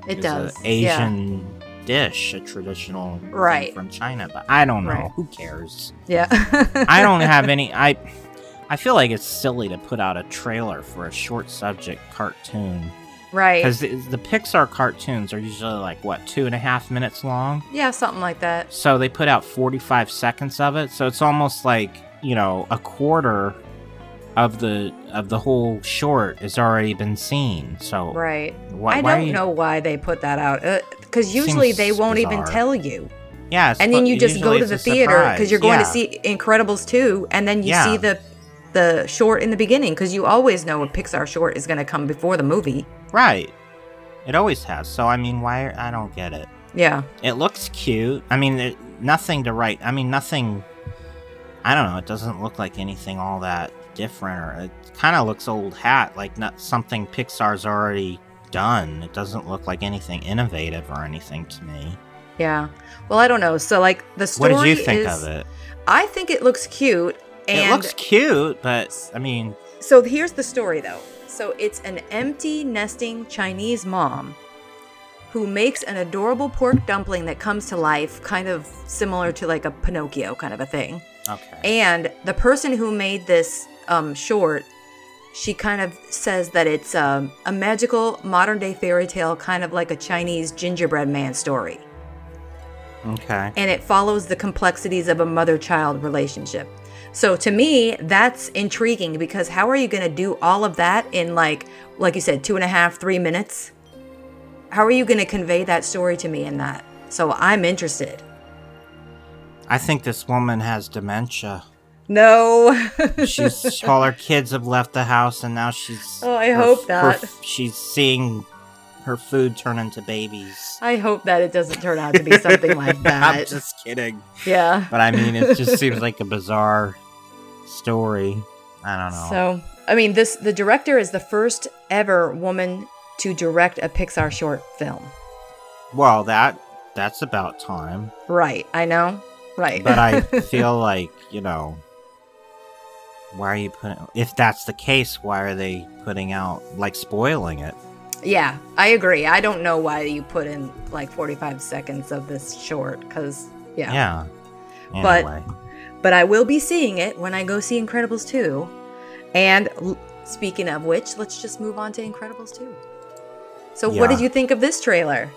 It is does. a Asian dish, a traditional Right. from China. But I don't know. Right. Who cares? Yeah. I don't have any. I I feel like it's silly to put out a trailer for a short subject cartoon Right. because the, the Pixar cartoons are usually like what two and a half minutes long. Yeah, something like that. So they put out 45 seconds of it. So it's almost like, you know, a quarter of the of the whole short has already been seen. So Right. why, I don't you- know why they put that out. Uh, because usually Seems they won't even tell you. Yeah, and then you just go to the theater because you're going Yeah. to see Incredibles 2 and then you Yeah. see the the short in the beginning because you always know a Pixar short is going to come before the movie. Right. It always has. So I mean, why I don't get it. Yeah. It looks cute. I mean, it, nothing to write. I mean, nothing. I don't know. It doesn't look like anything all that different, or it kind of looks old hat, like not something Pixar's already done. It doesn't look like anything innovative or anything to me. Yeah. Well, I don't know. So like the story What did you think is, of it? I think it looks cute and it looks cute, but I mean, So here's the story though. So it's an empty nesting Chinese mom who makes an adorable pork dumpling that comes to life, kind of similar to like a Pinocchio kind of a thing. okay. And the person who made this um, short, she kind of says that it's um, a magical modern day fairy tale, kind of like a Chinese gingerbread man story. Okay. And it follows the complexities of a mother child relationship. So to me, that's intriguing because how are you going to do all of that in like, like you said, two and a half, three minutes? How are you going to convey that story to me in that? So I'm interested. I think this woman has dementia. No. She's all her kids have left the house, and now she's. Oh, I her- hope her- she's seeing her food turn into babies. I hope that it doesn't turn out to be something like that. I'm just kidding. yeah. But I mean, it just seems like a bizarre story. I don't know. So, I mean, this the director is the first ever woman to direct a Pixar short film. well, that that's about time. Right. I know. Right. But I feel like you know, why are you putting? If that's the case, why are they putting out like spoiling it? Yeah, I agree. I don't know why you put in like 45 seconds of this short because, yeah. Yeah. But- Anyway. But I will be seeing it when I go see Incredibles 2. And l- speaking of which, let's just move on to Incredibles 2. So, what did you think of this trailer?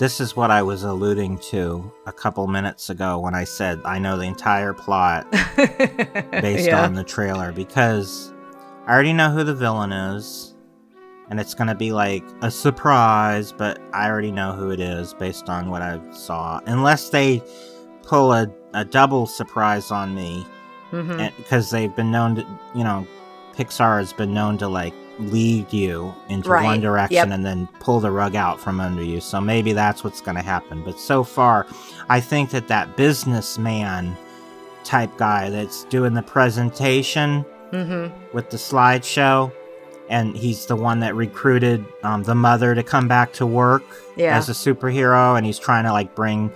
This is what I was alluding to a couple minutes ago when I said I know the entire plot based yeah. on the trailer because I already know who the villain is. And it's going to be like a surprise, but I already know who it is based on what I saw. Unless they pull a, a double surprise on me, mm-hmm. because they've been known to, you know, Pixar has been known to like lead you into Right. one direction Yep. and then pull the rug out from under you. So maybe that's what's going to happen. But so far, I think that that businessman type guy that's doing the presentation Mhm. with the slideshow, and he's the one that recruited um, the mother to come back to work Yeah. as a superhero, and he's trying to like bring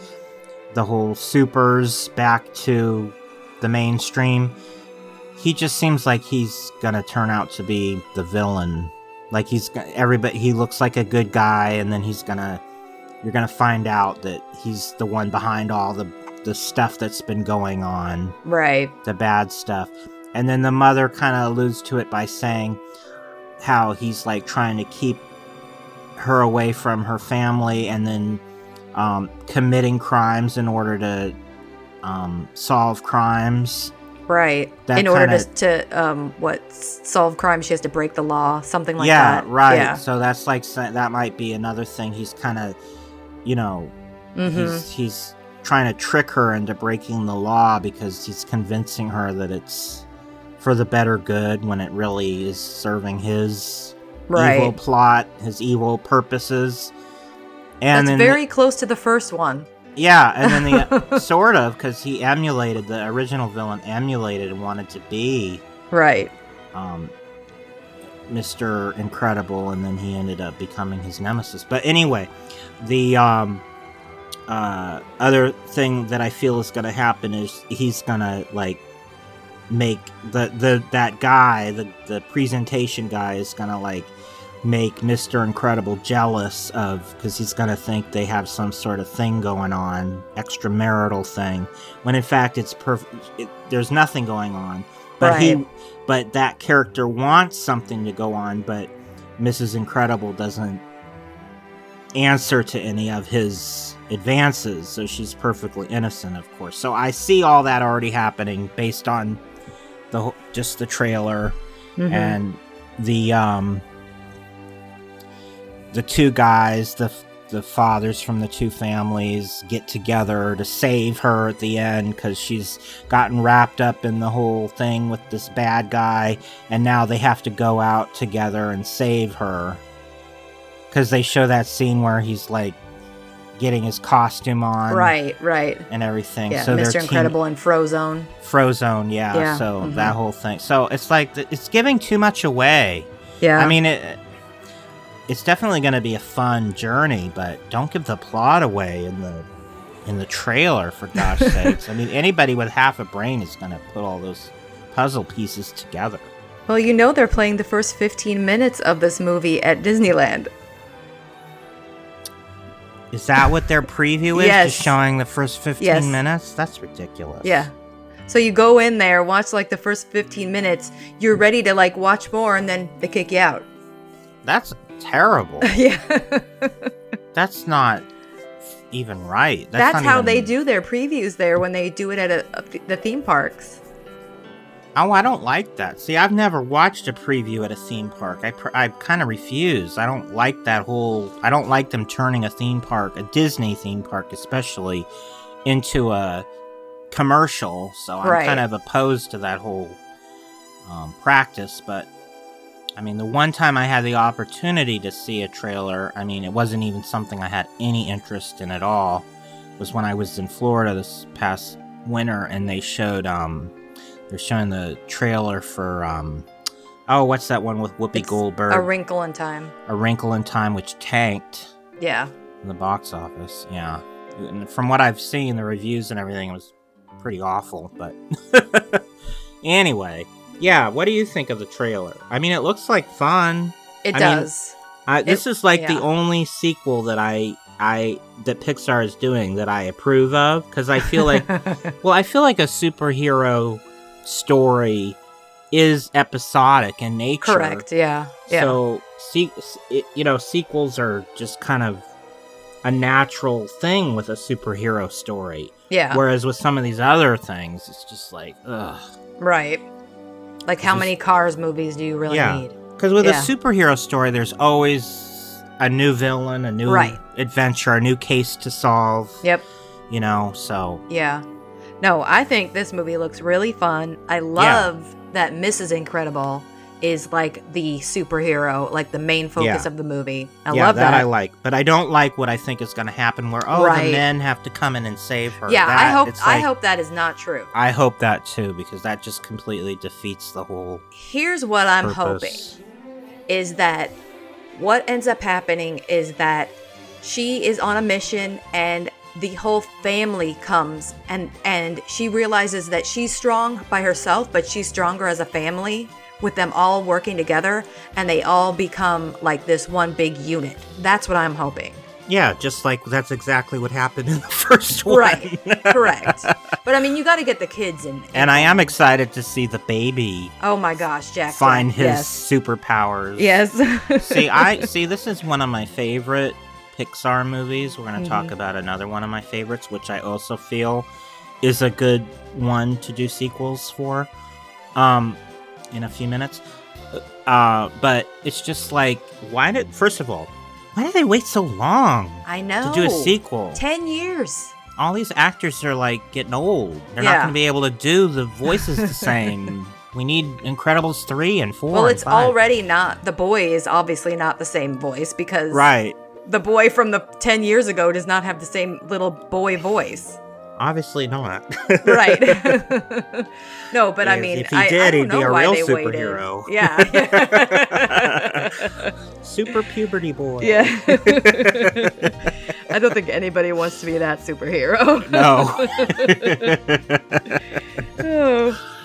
the whole supers back to the mainstream. He just seems like he's gonna turn out to be the villain. Like he's everybody. He looks like a good guy, and then he's gonna. You're gonna find out that he's the one behind all the the stuff that's been going on Right. the bad stuff. And then the mother kind of alludes to it by saying how he's like trying to keep her away from her family and then um, committing crimes in order to um, solve crimes. Right. That In order kinda- to, to um, what, solve crime, she has to break the law, something like that. yeah, that. right. Yeah. So that's like that might be another thing. He's kind of, you know, hmm he's he's trying to trick her into breaking the law because he's convincing her that it's for the better good when it really is serving his Right. evil plot, his evil purposes. And That's very close to the first one. Yeah, and then the sort of because he emulated the original villain, emulated and wanted to be Right. um, Mr. Incredible, and then he ended up becoming his nemesis. But anyway, the um, uh, other thing that I feel is going to happen is he's going to like make the the that guy the the presentation guy is gonna like make Mr. Incredible jealous of because he's gonna think they have some sort of thing going on, extramarital thing, when in fact it's perfect. It, there's nothing going on, but he, but that character wants something to go on, but Mrs. Incredible doesn't answer to any of his advances, so she's perfectly innocent, of course. So I see all that already happening based on the just the trailer Mhm. and the um the two guys the the fathers from the two families get together to save her at the end because she's gotten wrapped up in the whole thing with this bad guy and now they have to go out together and save her because they show that scene where he's like getting his costume on right, right. and everything Yeah, so they're Mr. Incredible and Frozone. Frozone, yeah. Yeah, So mhm. that whole thing. So it's like it's giving too much away. Yeah. I mean, it, it's definitely going to be a fun journey, but don't give the plot away in the in the trailer for gosh sakes. I mean, anybody with half a brain is going to put all those puzzle pieces together. well, you know they're playing the first 15 minutes of this movie at Disneyland. Is that what their preview is? Yes. Just showing the first 15 Yes. minutes? That's ridiculous. Yeah. So you go in there, watch like the first 15 minutes, you're ready to like watch more and then they kick you out. That's terrible. yeah. That's not even right. That's, not how even- they do their previews there when they do it at a, a, the theme parks. Oh, I don't like that. See, I've never watched a preview at a theme park. I, pr- I kind of refuse. I don't like that whole. I don't like them turning a theme park, a Disney theme park especially, into a commercial. So I'm Right. kind of opposed to that whole um, practice. But I mean, the one time I had the opportunity to see a trailer, I mean, it wasn't even something I had any interest in at all. Was when I was in Florida this past winter, and they showed um, they're showing the trailer for um, oh, what's that one with Whoopi It's Goldberg? A Wrinkle in Time. A Wrinkle in Time, which tanked Yeah. in the box office. Yeah, and from what I've seen, the reviews and everything it was pretty awful. But anyway, yeah. What do you think of the trailer? I mean, it looks like fun. It I mean, does. I, this It- is like the only sequel that I I that Pixar is doing that I approve of because I feel like well, I feel like a superhero story is episodic in nature. Correct. Yeah. Yeah. So, se- it, you know, sequels are just kind of a natural thing with a superhero story. yeah. Whereas with some of these other things, it's just like, ugh. Right. Like how many Cars movies do you really Yeah. need? Because with Yeah. a superhero story, there's always a new villain, a new Right. adventure, a new case to solve. Yep. You know, so Yeah. No, I think this movie looks really fun. I love that Mrs. Incredible is like the superhero, like the main focus Yeah. of the movie. I yeah, love that. I like. But I don't like what I think is going to happen where, oh, the men have to come in and save her. yeah, I hope it's I hope that is not true. I hope that too, because that just completely defeats the whole Here's what I'm purpose. hoping is that what ends up happening is that she is on a mission and the whole family comes and and she realizes that she's strong by herself but she's stronger as a family with them all working together and they all become like this one big unit that's what i'm hoping Yeah, just like that's exactly what happened in the first one. right correct but i mean you got to get the kids in, And I am excited to see the baby oh my gosh jack find his yes superpowers. yes see, I see. This is one of my favorite Pixar movies. We're going to talk Mhm. about another one of my favorites, which I also feel is a good one to do sequels for. Um, in a few minutes. Uh, but it's just like, why did? First of all, why did they wait so long i know to do a sequel? 10 years all these actors are like getting old. They're not going to be able to do the voices the same. we need Incredibles three and four. Well, and it's already not. The boy is obviously not the same voice because right. the boy from the 10 years ago does not have the same little boy voice. Obviously not. Right. no, but I mean, if he I, did, I don't he'd be a why real they superhero. waited. Yeah. Super puberty boy. yeah. I don't think anybody wants to be that superhero. No.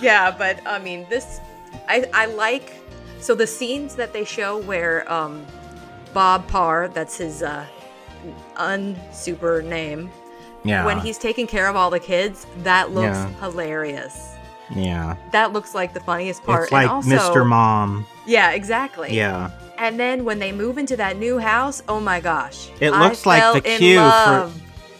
yeah, but I mean, this, I, I like, so the scenes that they show where um, Bob Parr, that's his uh, unsuper name, Yeah. when he's taking care of all the kids, that looks Yeah. hilarious. yeah. That looks like the funniest part. It's like and also, Mr. Mom. Yeah, exactly. Yeah. And then when they move into that new house, oh my gosh. It I looks like fell the queue for-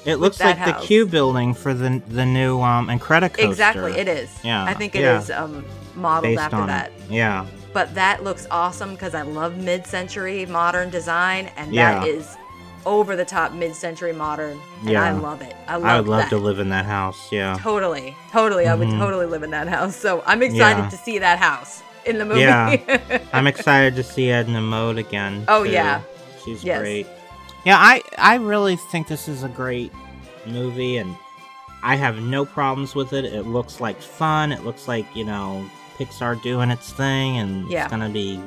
It looks like the house. Q building for the the new um Incredicoaster. Exactly, it is. Yeah, I think it is yeah. um, modeled based after that. it. Yeah. But that looks awesome because I love mid-century modern design, and Yeah. that is over the top mid-century modern, and Yeah. I love it. I love I would love that. to live in that house. Yeah. Totally, totally. I would Mhm. totally live in that house. So I'm excited Yeah. to see that house in the movie. Yeah. I'm excited to see Edna Mode again. Oh, too. yeah. She's Yes. great. Yeah, I I really think this is a great movie and I have no problems with it. It looks like fun. It looks like, you know, Pixar doing its thing and Yeah. it's going to be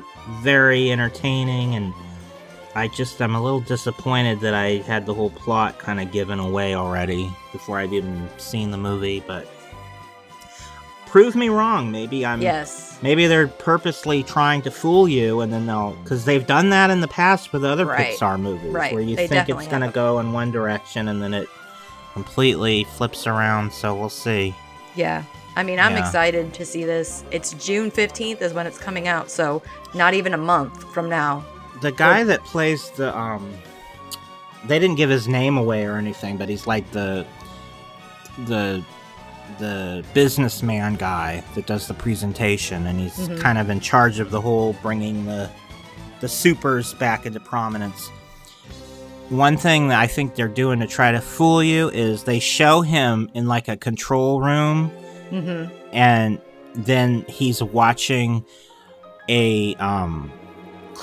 very entertaining and I just I'm a little disappointed that I had the whole plot kind of given away already before I'd even seen the movie, but prove me wrong. Maybe I'm yes. Maybe they're purposely trying to fool you, and then they'll because they've done that in the past with other Right. Pixar movies, Right. where you They think it's definitely gonna have. go in one direction and then it completely flips around. So we'll see. Yeah. I mean, I'm Yeah. excited to see this. It's June 15th is when it's coming out, so not even a month from now. The guy that plays the um, they didn't give his name away or anything, but he's like the the the businessman guy that does the presentation, and he's Mhm. kind of in charge of the whole bringing the the supers back into prominence. One thing that I think they're doing to try to fool you is they show him in like a control room Mm-hmm. and then he's watching a um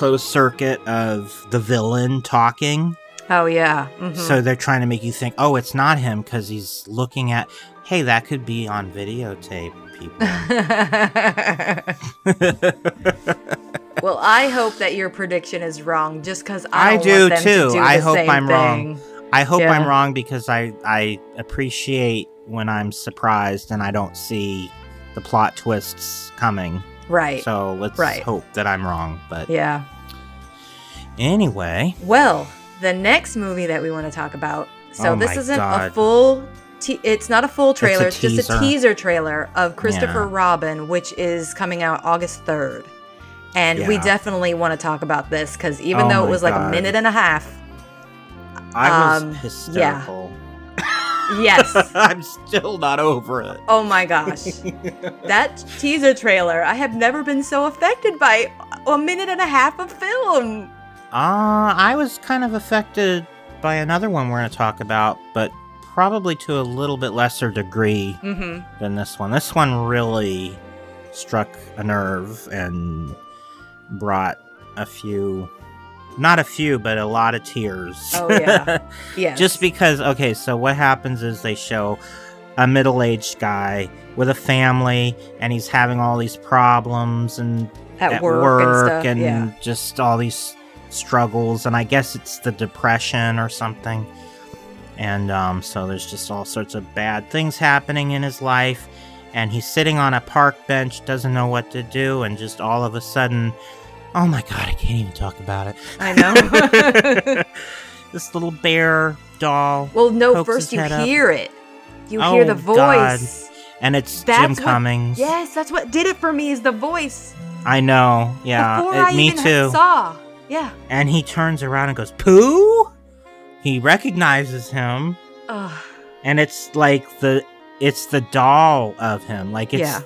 closed circuit of the villain talking Oh yeah. hmm so they're trying to make you think oh it's not him because he's looking at hey that could be on videotape people well, I hope that your prediction is wrong, just because I, I them too. To do I hope I'm wrong. i hope Yeah. i'm wrong because i i appreciate when i'm surprised and i don't see the plot twists coming Right. so let's Right. hope that i'm wrong but yeah. anyway Well, the next movie that we want to talk about. So Oh this isn't a full. Te- it's not a full trailer. a It's, just a teaser. trailer of Christopher Yeah. Robin, which is coming out August third. And we definitely want to talk about this because even Oh though it was like a minute and a half, i was Um, yeah. Yes. i'm still not over it Oh my gosh. that teaser trailer, I have never been so affected by a minute and a half of film. Uh, I was kind of affected by another one we're going to talk about, but probably to a little bit lesser degree Mm-hmm. than this one. This one really struck a nerve and brought a few, not a few, but a lot of tears. Oh, yeah. Yes. Just because, okay, so what happens is they show a middle aged guy with a family and he's having all these problems and at, work, and stuff. yeah. just all these struggles and i guess it's the depression or something and um, so there's just all sorts of bad things happening in his life and he's sitting on a park bench doesn't know what to do and just all of a sudden oh my god i can't even talk about it I know. this little bear doll well, no, first you up. hear it. You Oh, hear the oh, God. voice. and it's That's jim what- cummings Yes, that's what did it for me is the voice. i know yeah Before it- I me too saw. Yeah. and he turns around and goes pooh he recognizes him Ugh. and it's like the it's the doll of him like it's Yeah.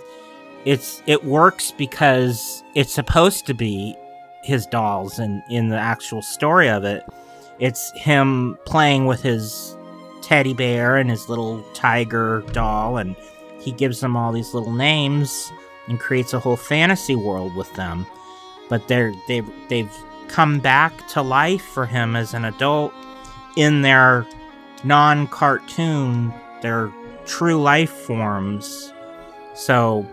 It's it works because it's supposed to be his dolls and in the actual story of it. It's him playing with his teddy bear and his little tiger doll and he gives them all these little names and creates a whole fantasy world with them. But they're they've they've come back to life for him as an adult in their non-cartoon their true life forms. So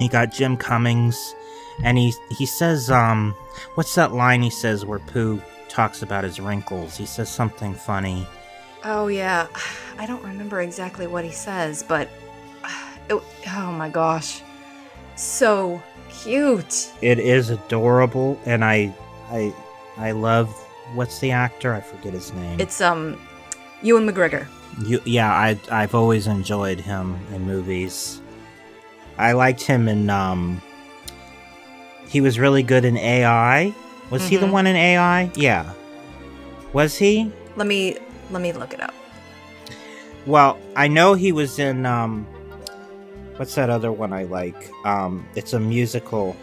you got jim cummings and he he says um what's that line he says where pooh talks about his wrinkles he says something funny Oh yeah. I don't remember exactly what he says, but it- oh my gosh, so cute. It is adorable, and I, I, I love. What's the actor? I forget his name. It's um, Ewan McGregor. You, yeah, I I've always enjoyed him in movies. I liked him in um. He was really good in AI. Was he the Mhm. one in AI? Yeah. Was he? Let me let me look it up. Well, I know he was in um. What's that other one I like? Um, it's a musical.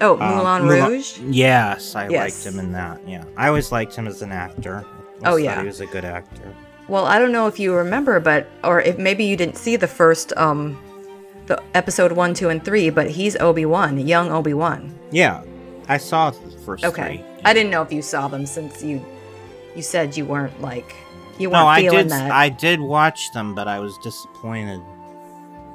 Oh, um, Moulin Moulin- Rouge. Yes, I Yes. liked him in that. Yeah, I always liked him as an actor. I Oh, yeah. he was a good actor. Well, I don't know if you remember, but or if maybe you didn't see the first um, the episode one, two, and three, but he's Obi Wan, young Obi Wan. Yeah, I saw the first Okay, three. I didn't know if you saw them since you you said you weren't like you weren't No, I did. that. I did watch them, but I was disappointed.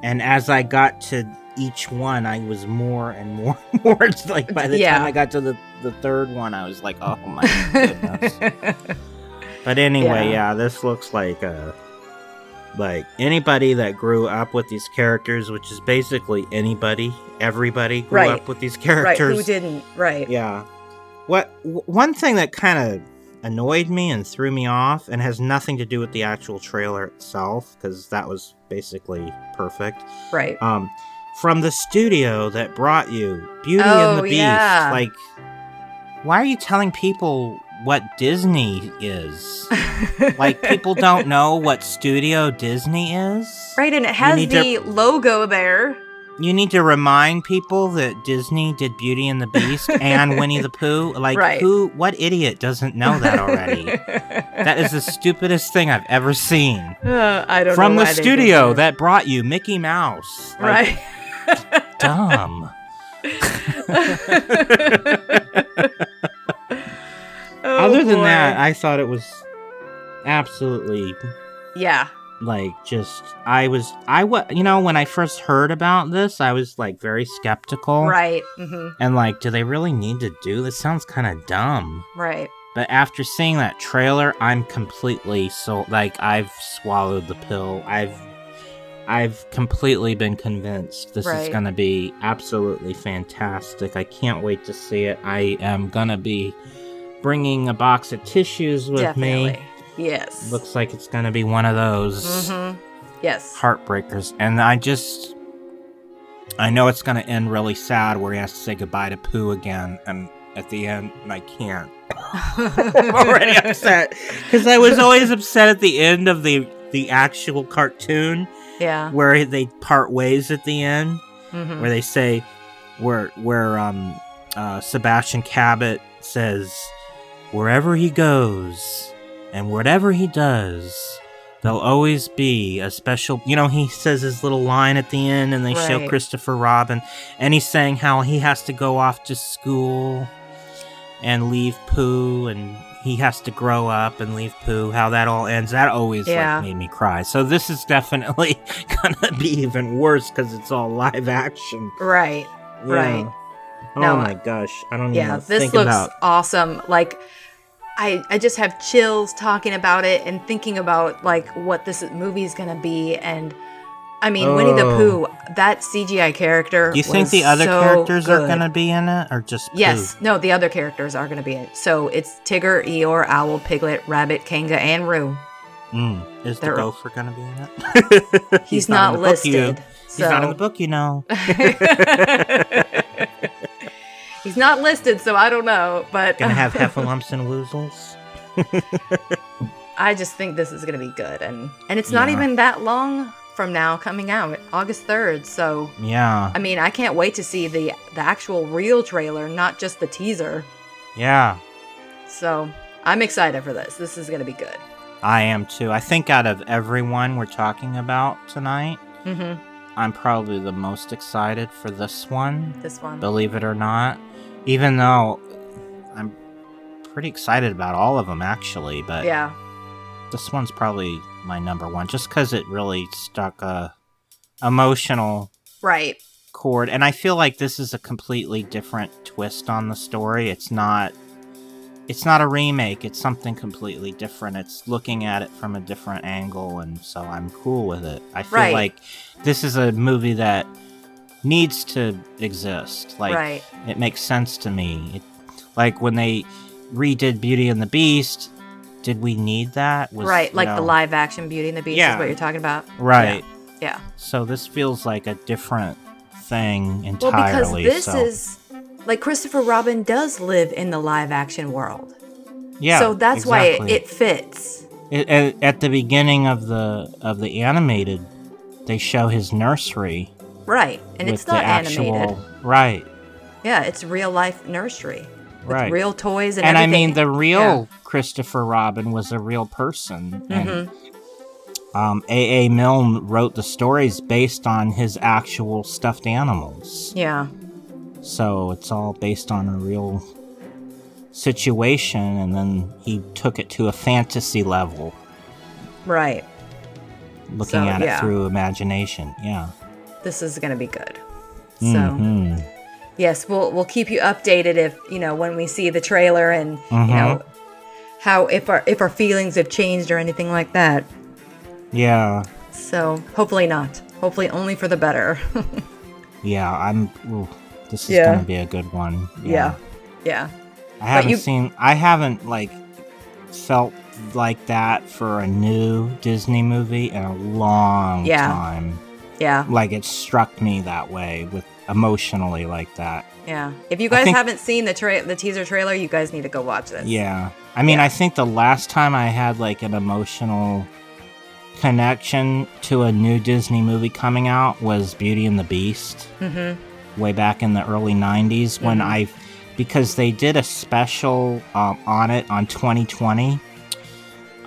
And as I got to each one, I was more and more, more. It's like by the Yeah. time I got to the the third one, I was like, oh my goodness. but anyway, Yeah. yeah. this looks like uh like anybody that grew up with these characters, which is basically anybody, everybody grew Right. up with these characters. right? Who didn't? Right. Yeah. What one thing that kind of annoyed me and threw me off and has nothing to do with the actual trailer itself cuz that was basically perfect. Right. Um from the studio that brought you Beauty Oh, and the Beast. yeah. Like why are you telling people what Disney is? like people don't know what Studio Disney is? right, and it has need to- the logo there. You need to remind people that Disney did Beauty and the Beast and Winnie the Pooh. Like, Right. who, what idiot doesn't know that already? that is the stupidest thing I've ever seen. Uh, I don't From the why they did studio that. that brought you Mickey Mouse. Like, right. Dumb. Oh, Other than boy. that, I thought it was absolutely yeah, like just I was I was you know when I first heard about this I was like very skeptical right, hmm and like do they really need to do this sounds kind of dumb right, But after seeing that trailer, I'm completely so like I've swallowed the pill. I've I've completely been convinced this is going to be absolutely fantastic. I can't wait to see it. I am going to be bringing a box of tissues with definitely. me. Yes. Looks like it's going to be one of those hmm Yes. heartbreakers and I just I know it's going to end really sad where he has to say goodbye to Pooh again and at the end and I can't I'm already upset because I was always upset at the end of the the actual cartoon yeah. where they part ways at the end, hmm where they say where where um uh, Sebastian Cabot says wherever he goes and whatever he does. There'll always be a special, you know. He says his little line at the end, and they show Christopher Robin, and he's saying how he has to go off to school and leave Pooh, and he has to grow up and leave Pooh. How that all ends, that always Yeah. like made me cry. So this is definitely gonna be even worse because it's all live action. Right. Right. Oh No, my gosh, I don't Yeah. This looks about. awesome. Like, I I just have chills talking about it and thinking about like what this movie is gonna be. And I mean, Winnie the Oh. Pooh, that CGI character. Do you think the other so characters are gonna be in it, or just Pooh? Yes. No, the other characters are gonna be in it. So it's Tigger, Eeyore, Owl, Piglet, Rabbit, Kanga, and Roo. Mm. Is the They're- gopher gonna be in it? He's, in not, the book, you- listed. He's not in the book, you know. He's not listed, so I don't know. But Gonna have heffalumps and woozles. I just think this is gonna be good, and and it's not Yeah. even that long from now coming out, August third. So Yeah, I mean, I can't wait to see the the actual real trailer, not just the teaser. yeah. So I'm excited for this. This is gonna be good. I am too. I think out of everyone we're talking about tonight, Mm-hmm. I'm probably the most excited for this one. This one. Believe it or not, even though I'm pretty excited about all of them actually, but Yeah. this one's probably my number one just because it really stuck a emotional Right. chord and i feel like this is a completely different twist on the story it's not it's not a remake. It's something completely different. It's looking at it from a different angle, and so I'm cool with it. I feel Right. like this is a movie that needs to exist. Like right. it makes sense to me. It, like when they redid Beauty and the Beast, did we need that? Was, right. Like the live action Beauty and the Beast Yeah. is what you're talking about. Right. Yeah. So this feels like a different thing entirely. Well, because this so. is like Christopher Robin does live in the live action world. yeah. so that's exactly. why it, it fits. It- at, at the beginning of the of the animated, they show his nursery Right. And it's not actual animated. right, Yeah, it's real life nursery. Right. real toys and, and I mean, the real Yeah. Christopher Robin was a real person, and Mhm. um, A. A. Milne wrote the stories based on his actual stuffed animals. Yeah. So it's all based on a real situation, and then he took it to a fantasy level, Right. looking So, at yeah. it through imagination. Yeah. This is going to be good. So, Mhm. yes, we'll we'll keep you updated if, you know, when we see the trailer and, Mhm. you know, how if our if our feelings have changed or anything like that. Yeah. So, hopefully not. Hopefully only for the better. Yeah. I'm. Ooh, this is Yeah. gonna be a good one. yeah. Yeah. I haven't you- seen. I haven't like felt like that for a new Disney movie in a long Yeah. time. Yeah. Like it struck me that way with emotionally like that. Yeah. If you guys think- haven't seen the tra- the teaser trailer, you guys need to go watch this. Yeah. I mean, Yeah. I think the last time I had like an emotional connection to a new Disney movie coming out was Beauty and the Beast Mhm. way back in the early 90s when Mhm. I because they did a special um, on it on 2020.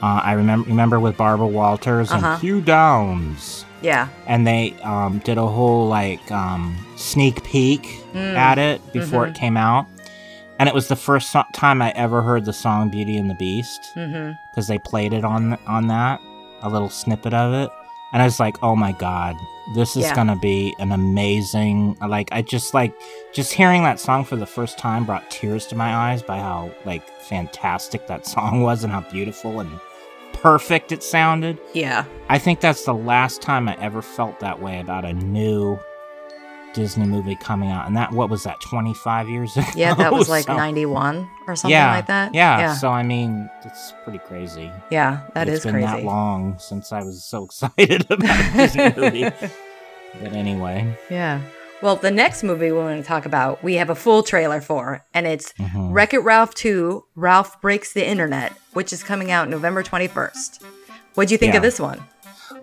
Uh, I remember remember with Barbara Walters Uh-huh. and Hugh Downs Yeah. and they um, did a whole like um, sneak peek Mm. at it before Mhm. it came out and it was the first so- time i ever heard the song beauty and the beast because they played it on on that a little snippet of it and i was like oh my god this is Yeah. gonna be an amazing like i just like just hearing that song for the first time brought tears to my eyes by how like fantastic that song was and how beautiful and perfect it sounded Yeah. I think that's the last time I ever felt that way about a new Disney movie coming out. And that, what was that, 25 years ago? Yeah, that was like So- 91 or something yeah, like that. Yeah, Yeah. So, I mean, it's pretty crazy. Yeah, that It's is been crazy. that long since I was so excited about a Disney movie. But anyway. Yeah. Well, the next movie we want to talk about, we have a full trailer for, and it's mhm. Wreck It Ralph 2 Ralph Breaks the Internet, which is coming out November 21st. What'd you think Yeah. of this one?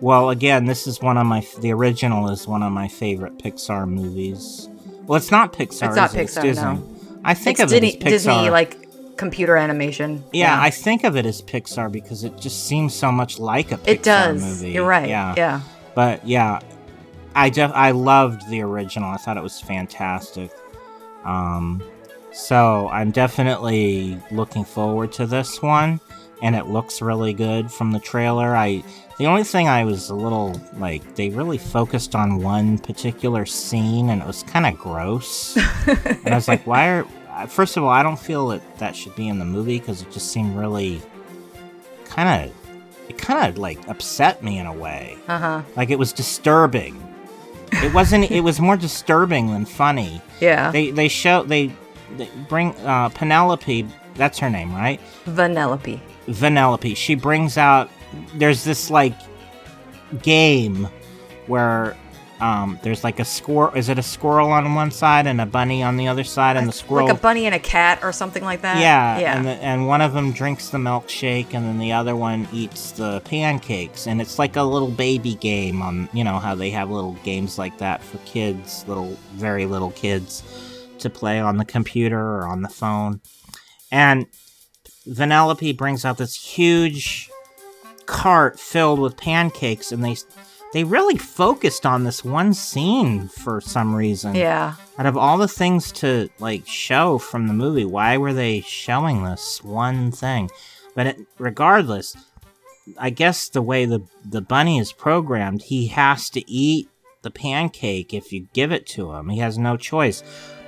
Well, again, this is one of my, the original is one of my favorite Pixar movies. Well, it's not Pixar. It's not it? It's Pixar, Disney. no. I think it's of Disney, it as Pixar. Disney, like computer animation. Yeah, I think of it as Pixar because it just seems so much like a Pixar it does. movie. You're right. Yeah. Yeah. But yeah, I def- I loved the original. I thought it was fantastic. Um, so I'm definitely looking forward to this one, and it looks really good from the trailer. I the only thing I was a little like they really focused on one particular scene, and it was kind of gross. and I was like, why are first of all, I don't feel that that should be in the movie because it just seemed really kind of it kind of like upset me in a way. Uh huh. Like it was disturbing. It wasn't. it was more disturbing than funny. Yeah. They they show they, they bring uh, Penelope. That's her name, right? Vanellope. Vanellope. She brings out. There's this like game where um, there's like a squirrel. Is it a squirrel on one side and a bunny on the other side? And the squirrel. Like a bunny and a cat or something like that. Yeah, Yeah. and the, and one of them drinks the milkshake, and then the other one eats the pancakes, and it's like a little baby game on you know how they have little games like that for kids, little very little kids, to play on the computer or on the phone, and Vanellope brings out this huge cart filled with pancakes, and they they really focused on this one scene for some reason. Yeah. out of all the things to like show from the movie why were they showing this one thing? But it, regardless i guess the way the the bunny is programmed he has to eat the pancake if you give it to him. He has no choice.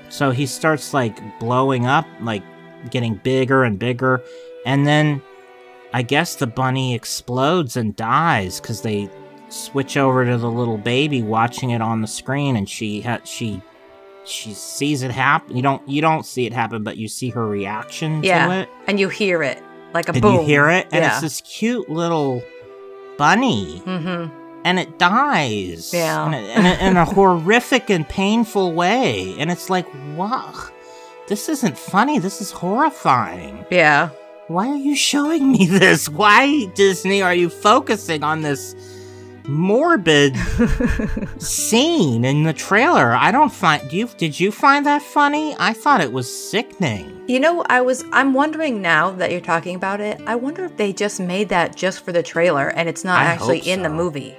So he starts like blowing up like getting bigger and bigger, and then I guess the bunny explodes and dies because they switch over to the little baby watching it on the screen, and she ha- she she sees it happen. You don't you don't see it happen, but you see her reaction Yeah. to it, And you hear it like a and boom. you hear it, and yeah. it's this cute little bunny mm-hmm. and it dies. Yeah. In a, in a, in a horrific and painful way. And it's like, wow, this isn't funny. This is horrifying. Yeah. Why are you showing me this? Why, Disney, are you focusing on this morbid scene in the trailer? I don't find. Do you? Did you find that funny? I thought it was sickening. You know, I was I'm wondering now that you're talking about it. I wonder if they just made that just for the trailer and it's not I actually hope in the movie.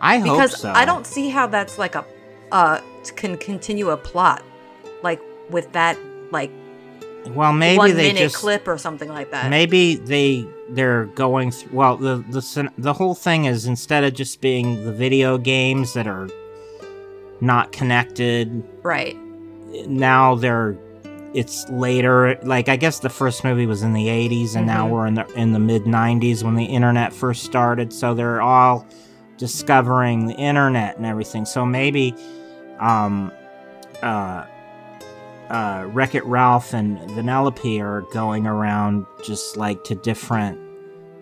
I hope Because so. I don't see how that's like a uh can continue a plot like with that like Well, maybe one they minute just clip or something like that. Maybe they they're going through. Well, the the the whole thing is instead of just being the video games that are not connected, Right. now they're it's later. Like I guess the first movie was in the '80s, and now Mhm. we're in the in the mid '90s when the internet first started. So they're all discovering the internet and everything. So maybe, um, uh. Uh, Wreck It Ralph and Vanellope are going around just like to different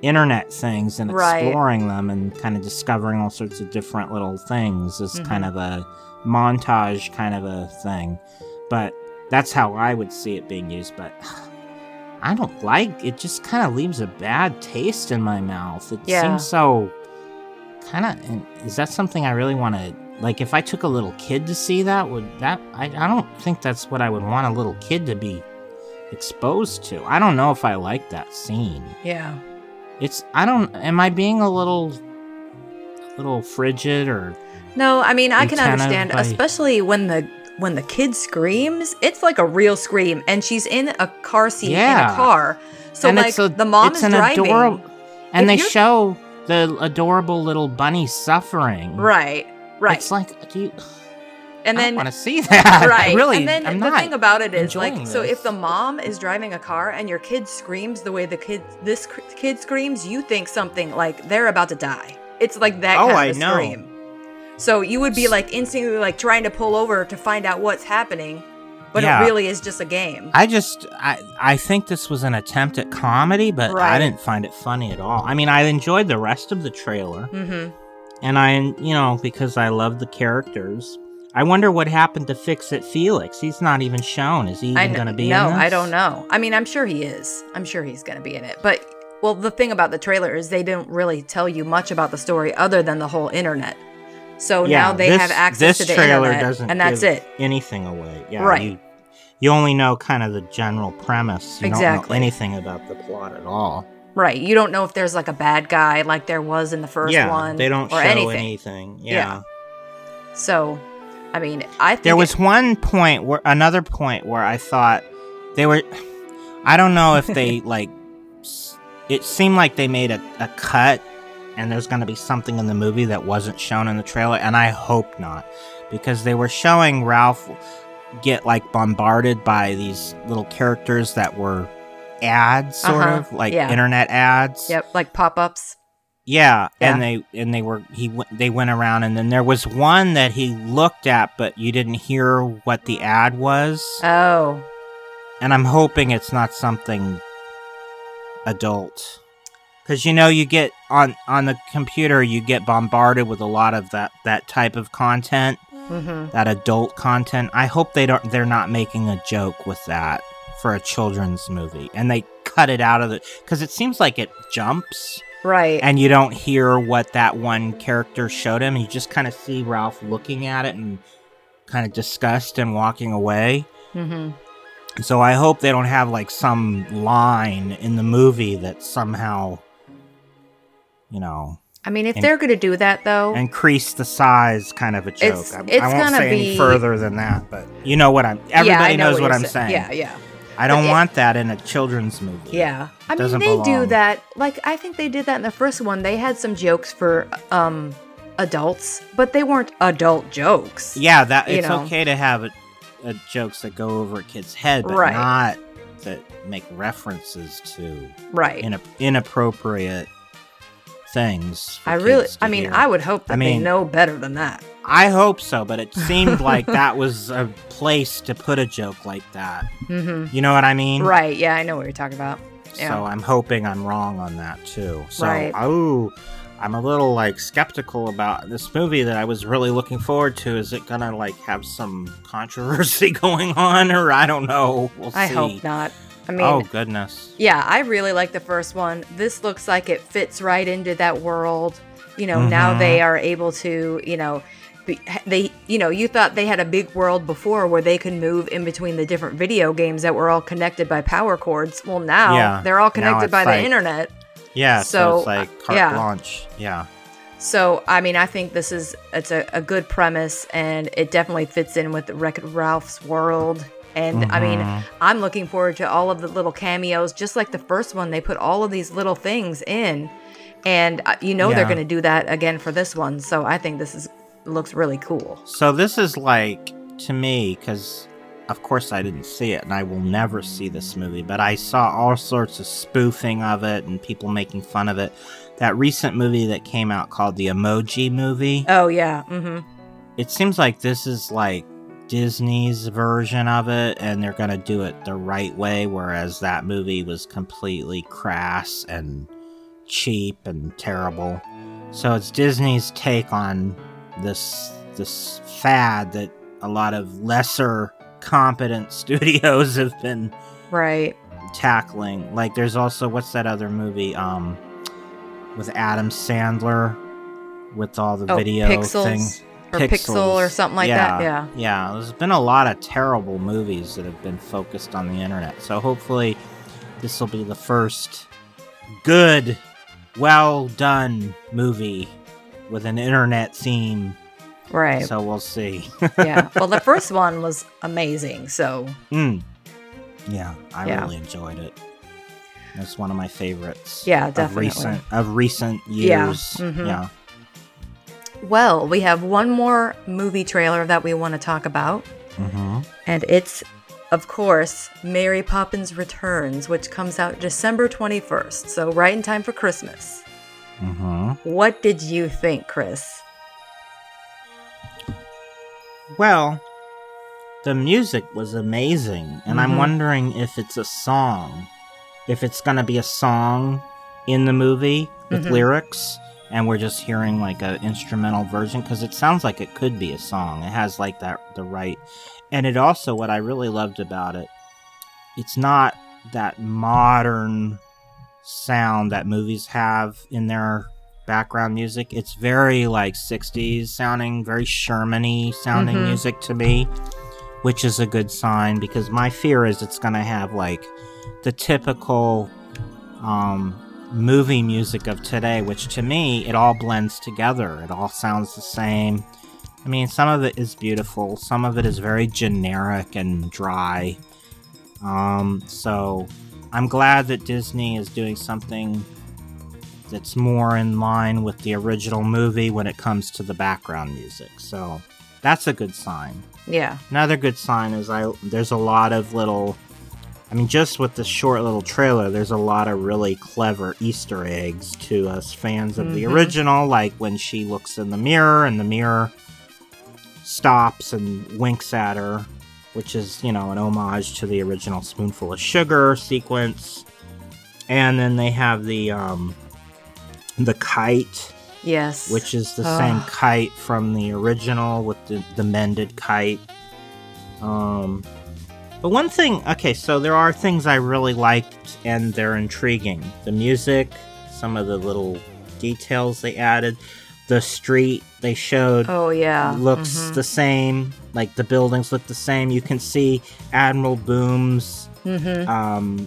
internet things and Right. exploring them and kind of discovering all sorts of different little things as Mhm. kind of a montage kind of a thing. But that's how I would see it being used. But I don't like it. Just kind of leaves a bad taste in my mouth. It Yeah. seems so kind of. Is that something I really want to like? If I took a little kid to see that, would that? I I don't think that's what I would want a little kid to be exposed to. I don't know if I like that scene. Yeah. It's I don't. Am I being a little, a little frigid or? No, I mean I can understand, by- especially when the when the kid screams. It's like a real scream, and she's in a car seat in a car. So and like a, the mom is driving. adorable, and If they show the adorable little bunny suffering. Right. Right. It's like, do you? And then I then want to see that. right. really, and then I'm the thing about it is like enjoying so if the mom is driving a car and your kid screams the way the kid this cr- kid screams, you think something like they're about to die. It's like that Oh, kind I of know. scream. So you would be like instantly like trying to pull over to find out what's happening, but Yeah. it really is just a game. I just, I, I think this was an attempt at comedy, but I didn't find it funny at all. I mean, I enjoyed the rest of the trailer, mm-hmm. and I, you know, because I love the characters. I wonder what happened to Fix It Felix. He's not even shown. Is he even going to be no, in this? No, I don't know. I mean, I'm sure he is. I'm sure he's going to be in it. But well, the thing about the trailer is they didn't really tell you much about the story other than the whole internet. So Yeah, now they this- have access to the trailer internet, and that's it. anything away. Yeah, Right. You, you only know kind of the general premise. You don't Exactly. know anything about the plot at all. Right. You don't know if there's like a bad guy like there was in the first yeah, one. they don't or show anything. anything. Yeah. Yeah. So, I mean, I think There it- was one point where another point where I thought they were. I don't know if they like. It seemed like they made a, a cut, and there's going to be something in the movie that wasn't shown in the trailer, and I hope not, because they were showing Ralph get like bombarded by these little characters that were ads, sort Uh-huh, of like yeah. internet ads. Yep, like pop-ups. Yeah, Yeah. and they and they were he they went around and then there was one that he looked at but you didn't hear what the ad was. Oh. and I'm hoping it's not something adult. Cuz you know you get on on the computer you get bombarded with a lot of that that type of content, Mhm. that adult content. I hope they don't they're not making a joke with that for a children's movie and they cut it out of the cuz it seems like it jumps Right. and you don't hear what that one character showed him. You just kind of see Ralph looking at it and kind of disgust and walking away. mhm. So I hope they don't have like some line in the movie that somehow, you know, I mean, if And- they're going to do that though, increase the size kind of a joke. It's- I, it's I won't gonna say any be- further than that, but you know what I'm. Everybody I know knows what, you're I'm sa- saying. Yeah, yeah. I don't it- want that in a children's movie. Yeah. I mean, they do that. Like, I think they did that in the first one. They had some jokes for um adults, but they weren't adult jokes. Yeah, that it's know. okay to have a, a jokes that go over a kid's head, but Right. not that make references to Right. ina- inappropriate things. I really, I mean, hear. I would hope that I mean- they know better than that. I hope so, but it seemed like that was a place to put a joke like that. hmm You know what I mean? Right. Yeah, I know what you're talking about. Yeah. So I'm hoping I'm wrong on that too. So Right. oh, I'm a little like skeptical about this movie that I was really looking forward to. Is it gonna like have some controversy going on, or I don't know. We'll I see. hope not. I mean, oh goodness. yeah, I really like the first one. This looks like it fits right into that world. You know, now Mhm. they are able to, you know, they, you know, you thought they had a big world before where they could move in between the different video games that were all connected by power cords. Well, now Yeah, they're all connected by like- the internet. Yeah. So, So, it's like carte yeah. launch Yeah. So, I mean, I think this is it's a, a good premise, and it definitely fits in with Wreck It Ralph's world. And I mean, Mhm. I'm looking forward to all of the little cameos, just like the first one. They put all of these little things in, and uh, you know they're going to do that again for this one. So I think this is looks really cool. So this is like to me because. Of course, I didn't see it, and I will never see this movie. But I saw all sorts of spoofing of it and people making fun of it. That recent movie that came out called the Emoji Movie. Oh yeah, mm-hmm. it seems like this is like Disney's version of it, and they're gonna do it the right way, whereas that movie was completely crass and cheap and terrible. So it's Disney's take on this this fad that a lot of lesser competent studios have been right. tackling. Like there's also what's that other movie um with Adam Sandler with all the Oh, video Pixels thing. or Pixel or something like that. Yeah. Yeah, there's been a lot of terrible movies that have been focused on the internet. So hopefully this will be the first good, well done movie with an internet theme. Right. So we'll see. yeah. Well, the first one was amazing. So Mm. Yeah, I Yeah. really enjoyed it. It's one of my favorites. Yeah, definitely. Of recent of recent Yeah, years. mhm. Yeah. Well, we have one more movie trailer that we want to talk about, Mm-hmm. and it's, of course, Mary Poppins Returns, which comes out December 21st, so right in time for Christmas. Mm-hmm. What did you think, Chris? Well, the music was amazing, and I'm Mhm. wondering if it's a song. If it's gonna be a song in the movie with Mhm. lyrics, and we're just hearing like an instrumental version, because it sounds like it could be a song. It has like that the right, and it also what I really loved about it, it's not that modern sound that movies have in their background music. It's very like 60s sounding, very Sherman-y sounding Mhm. music to me, which is a good sign because my fear is it's going to have like the typical um, movie music of today, which to me, it all blends together. It all sounds the same. I mean, some of it is beautiful, some of it is very generic and dry. Um, so I'm glad that Disney is doing something that's more in line with the original movie when it comes to the background music. So that's a good sign. Yeah. Another good sign is I there's a lot of little I mean just with the short little trailer there's a lot of really clever easter eggs to us fans of the Mhm. original like when she looks in the mirror and the mirror stops and winks at her which is, you know, an homage to the original spoonful of sugar sequence. And then they have the um the kite Yes. which is the Ah. same kite from the original with the, the mended kite. Um, but one thing, okay, so there are things I really liked and they're intriguing. The music, some of the little details they added, the street they showed Oh yeah. looks Mhm. the same, like the buildings look the same. You can see Admiral Boom's Mhm. um,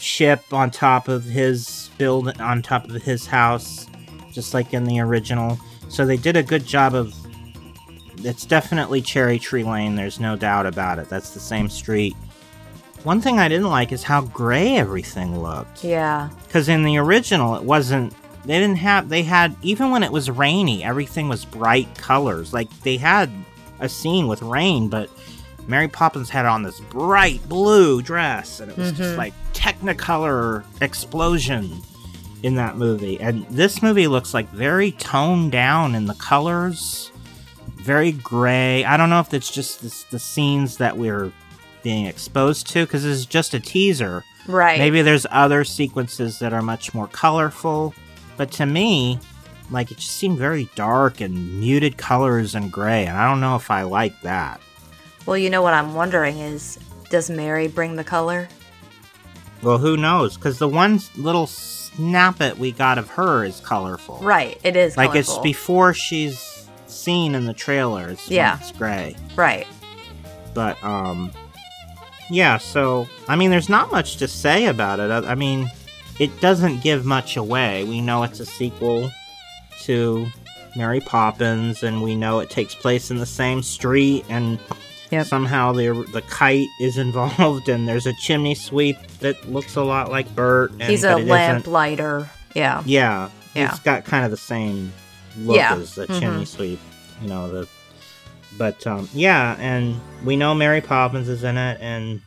ship on top of his build on top of his house, just like in the original. So they did a good job of. It's definitely Cherry Tree Lane. There's no doubt about it. That's the same street. One thing I didn't like is how gray everything looked. Yeah. Because in the original, it wasn't. They didn't have. They had even when it was rainy, everything was bright colors. Like they had a scene with rain, but Mary Poppins had on this bright blue dress, and it was just Mhm. like Technicolor explosion in that movie. And this movie looks like very toned down in the colors, very gray. I don't know if it's just this, the scenes that we're being exposed to because this is just a teaser. Right. Maybe there's other sequences that are much more colorful, but to me, like it just seemed very dark and muted colors and gray, and I don't know if I like that. Well, you know what I'm wondering is, does Mary bring the color? Well, who knows? Because the one little snippet we got of her is colorful. Right. It is. Like it's before she's seen in the trailers. Yeah. It's gray. Right. But, um, yeah, so, I mean, there's not much to say about it. I, I mean, it doesn't give much away. We know it's a sequel to Mary Poppins, and we know it takes place in the same street, and Yep. somehow the the kite is involved, and there's a chimney sweep that looks a lot like Bert. And, He's a but it isn't. lamplighter. Yeah. Yeah, Yeah. It's got kind of the same look Yeah. as the Mhm. chimney sweep, you know. The but um, yeah, and we know Mary Poppins is in it, and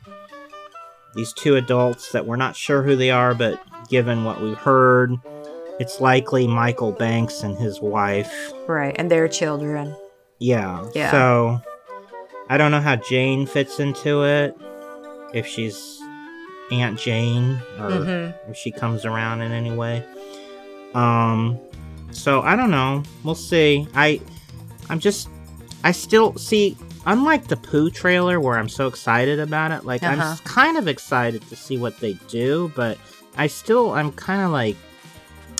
these two adults that we're not sure who they are, but given what we've heard, it's likely Michael Banks and his wife. Right. And their children. Yeah. Yeah. So I don't know how Jane fits into it. If she's Aunt Jane or Mm-hmm. if she comes around in any way. Um so I don't know. We'll see. I I'm just I still see unlike the Pooh trailer where I'm so excited about it, like I'm Uh-huh. s- kind of excited to see what they do, but I still I'm kind of like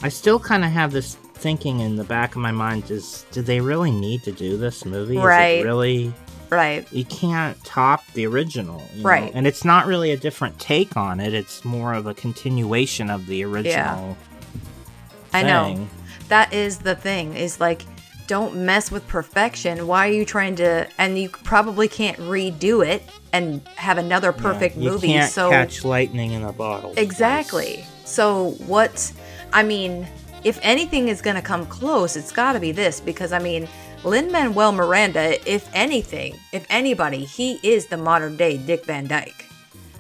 I still kind of have this thinking in the back of my mind is do they really need to do this movie? Is Right. it really Right. you can't top the original, you know? Right. And it's not really a different take on it. It's more of a continuation of the original. Yeah. I know. That is the thing. Is like, don't mess with perfection. Why are you trying to? And you probably can't redo it and have another perfect Yeah, movie. You can't so catch lightning in a bottle. Exactly. So what I mean, if anything is going to come close, it's got to be this because I mean, Lin Manuel Miranda, if anything, if anybody, he is the modern day Dick Van Dyke.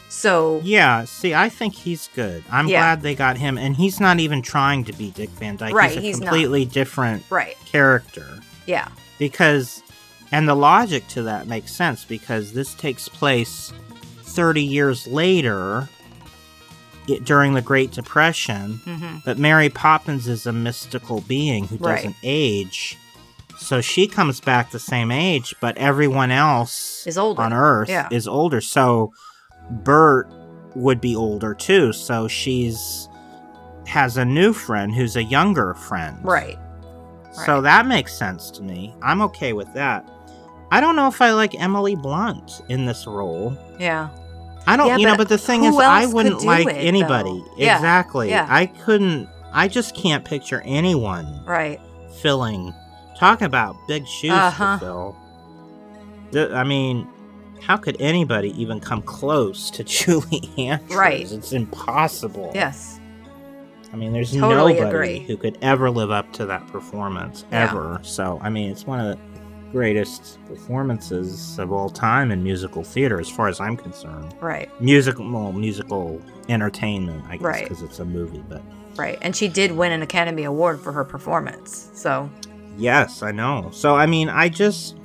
So Yeah, see, I think he's good. I'm Yeah. glad they got him, and he's not even trying to be Dick Van Dyke. Right, he's a he's not. completely different right, character. yeah, Because, and the logic to that makes sense because this takes place 30 years later i during the Great Depression, hmm but Mary Poppins is a mystical being who Right. doesn't age. So she comes back the same age, but everyone else is older on Earth Yeah. is older. So Bert would be older too. So she's has a new friend who's a younger friend. right. So that makes sense to me. I'm okay with that. I don't know if I like Emily Blunt in this role. Yeah, I don't, Yeah, you know, but the thing is, I wouldn't like it, anybody. Yeah, Exactly. yeah. I couldn't, I just can't picture anyone right. filling. Talk about big shoes Uh-huh. to fill. The- I mean, how could anybody even come close to Julie Andrews? Right. It's impossible. Yes. I mean, there's Totally nobody agree. who could ever live up to that performance, ever. So, I mean, it's one of the greatest performances of all time in musical theater, as far as I'm concerned. Right. Musical, well, musical entertainment, I guess, Right. because it's a movie. But Right. And she did win an Academy Award for her performance. So yes, I know. So, I mean, I just.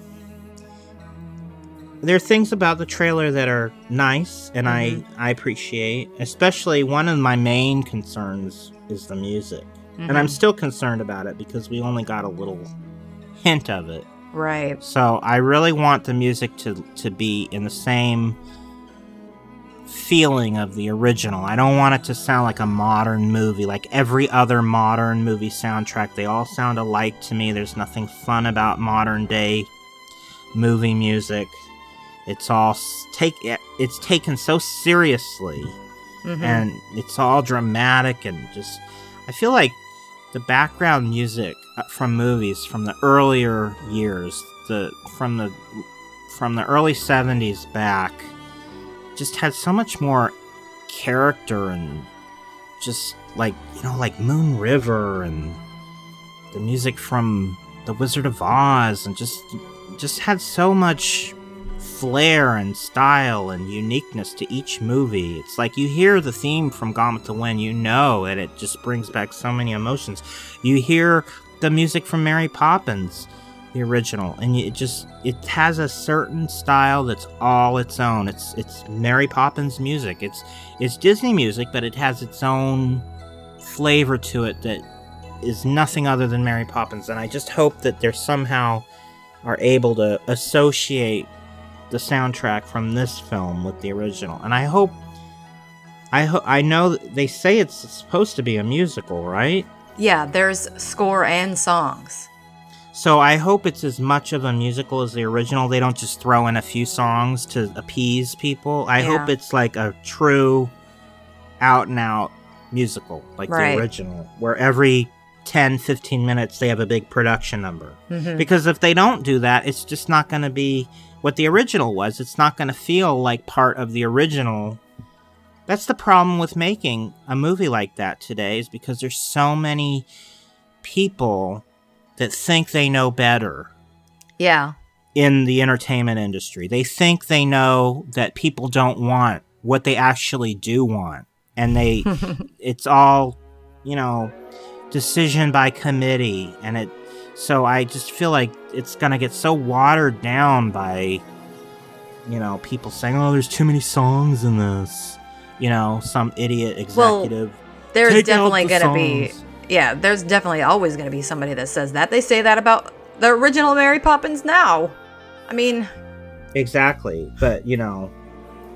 There are things about the trailer that are nice and Mhm. I, I appreciate. Especially one of my main concerns is the music. And I'm mhm. still concerned about it because we only got a little hint of it. Right. So I really want the music to to be in the same feeling of the original. I don't want it to sound like a modern movie, like every other modern movie soundtrack. They all sound alike to me. There's nothing fun about modern day movie music. It's all take it's taken so seriously Mhm. and it's all dramatic and just i feel like the background music uh, from movies from the earlier years the from the from the early 70s back just had so much more character and just like you know like moon river and the music from the wizard of oz and just just had so much flair and style and uniqueness to each movie. It's like you hear the theme from Gone with the Wind, you know, and it just brings back so many emotions. You hear the music from Mary Poppins, the original, and it just it has a certain style that's all its own. It's it's Mary Poppins music. It's it's Disney music, but it has its own flavor to it that is nothing other than Mary Poppins. And I just hope that they're somehow are able to associate the soundtrack from this film with the original. And I hope I ho- I know they say it's supposed to be a musical, right? Yeah, there's score and songs. So I hope it's as much of a musical as the original. They don't just throw in a few songs to appease people. I Yeah. hope it's like a true out and out musical like Right. the original where every 10 15 minutes they have a big production number. Mhm. Because if they don't do that, it's just not going to be what the original was. It's not going to feel like part of the original. That's the problem with making a movie like that today, is because there's so many people that think they know better Yeah. in the entertainment industry. They think they know that people don't want what they actually do want. And they, it's all, you know, decision by committee. And it, so I just feel like it's going to get so watered down by, you know, people saying, oh, there's too many songs in this. You know, some idiot executive. Well. There's definitely the going to be. Yeah, there's definitely always going to be somebody that says that. They say that about the original Mary Poppins now. I mean, Exactly. But, you know,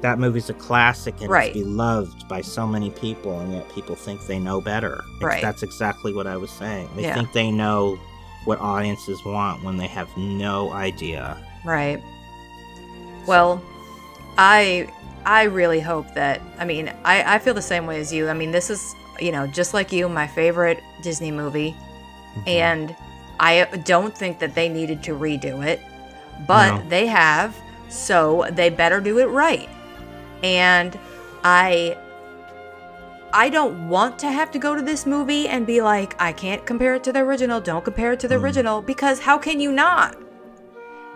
that movie's a classic and Right. it's beloved by so many people, and yet people think they know better. Right. That's exactly what I was saying. They Yeah. think they know what audiences want when they have no idea. Right. Well, I I really hope that I mean, I, I feel the same way as you. I mean, this is, you know, just like you, my favorite Disney movie. Mhm. And I don't think that they needed to redo it, but No. they have, so they better do it right. And I I don't want to have to go to this movie and be like, I can't compare it to the original. Don't compare it to the Mm. original because how can you not?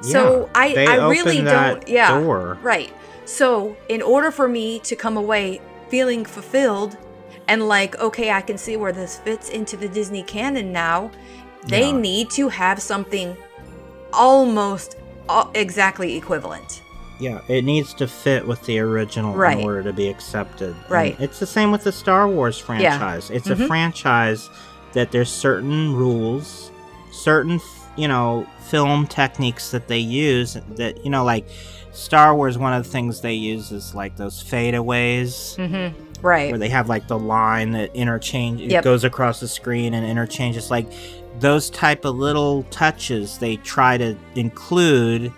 So I I really don't yeah. door. Right. So, in order for me to come away feeling fulfilled and like, okay, I can see where this fits into the Disney canon now, they Yeah. need to have something almost uh, exactly equivalent. Yeah, it needs to fit with the original Right. in order to be accepted. And Right. it's the same with the Star Wars franchise. Yeah. It's Mhm. a franchise that there's certain rules, certain, you know, film techniques that they use that, you know, like Star Wars, one of the things they use is like those fadeaways Mm-hmm. Right. where they have like the line that interchange it Yep. goes across the screen and interchanges like those type of little touches they try to include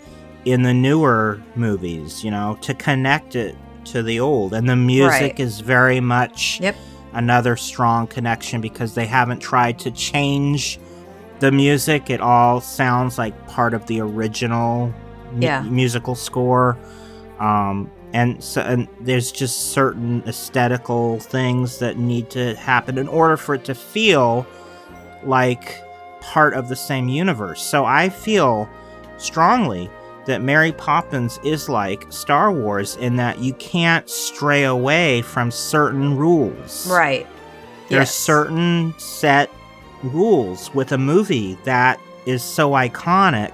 in the newer movies you know to connect it to the old and the music Right. is very much Yep. another strong connection because they haven't tried to change the music it all sounds like part of the original mu- musical score um, and so and there's just certain aesthetical things that need to happen in order for it to feel like part of the same universe. So I feel strongly that Mary Poppins is like Star Wars in that you can't stray away from certain rules. Right. There's Yes. certain set rules with a movie that is so iconic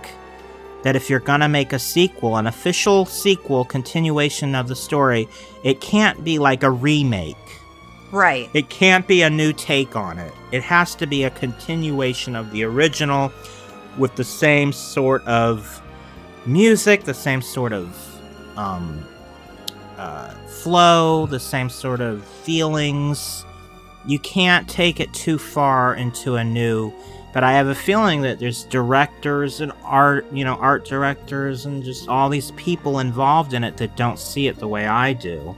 that if you're gonna make a sequel, an official sequel, continuation of the story, it can't be like a remake. Right. It can't be a new take on it. It has to be a continuation of the original with the same sort of music, the same sort of um, uh, flow, the same sort of feelings. You can't take it too far into a new. But I have a feeling that there's directors and art, you know, art directors and just all these people involved in it that don't see it the way I do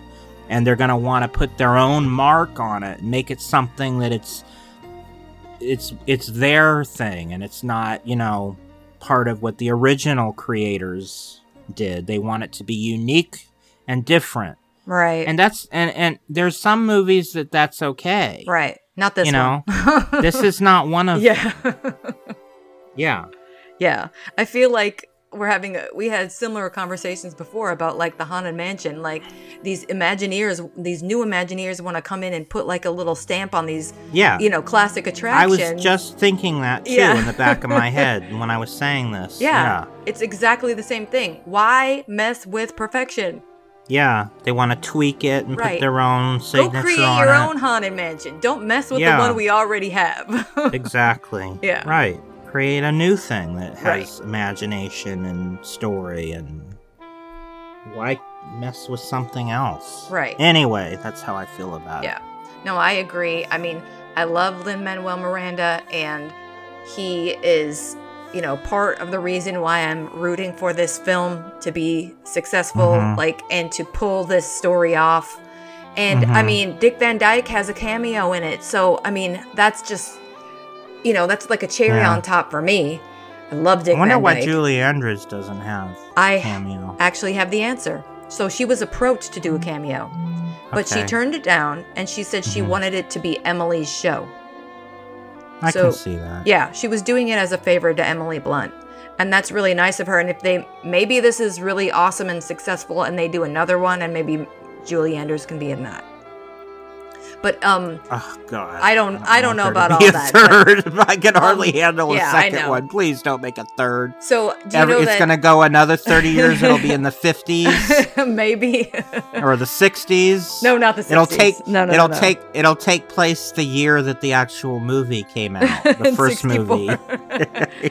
and they're going to want to put their own mark on it make it something that it's it's it's their thing and it's not you know part of what the original creators did they want it to be unique and different Right. and that's and and there's some movies that that's okay right. Not this You know, this is not one of yeah. yeah yeah. I feel like we're having a, we had similar conversations before about like the haunted mansion like these imagineers these new imagineers want to come in and put like a little stamp on these Yeah. you know classic attractions I was just thinking that too Yeah. in the back of my head when I was saying this. yeah, it's exactly the same thing why mess with perfection Yeah. They want to tweak it and Right. put their own signature go create your it. own haunted mansion don't mess with Yeah. the one we already have exactly. Yeah. Right. Create a new thing that has Right. imagination and story and why mess with something else? Right. Anyway, that's how I feel about it. Yeah. No, I agree. I mean, I love Lin Manuel Miranda, and he is, you know, part of the reason why I'm rooting for this film to be successful, Mhm. like, and to pull this story off. And I Mhm. mean, Dick Van Dyke has a cameo in it, so I mean, that's just, you know, that's like a cherry Yeah. on top for me. I love Dick I wonder why. Julie Andrews doesn't have I cameo. actually have the answer. So she was approached to do a cameo, but she turned it down and she said she Mhm. wanted it to be Emily's show. I so- can see that. Yeah, she was doing it as a favor to Emily Blunt. And that's really nice of her. And if they maybe this is really awesome and successful and they do another one and maybe Julie Andrews can be in that. But um Oh God. I don't- I don't know about all a that, but- Third. I can hardly handle yeah, a second one. Please don't make a third. so do you Every, it's that gonna go another thirty years. It'll be in the fifties maybe or the sixties. No, not the 60s. It'll take. No, no, it'll no, no. take. It'll take place the year that the actual movie came out. The first 64. movie.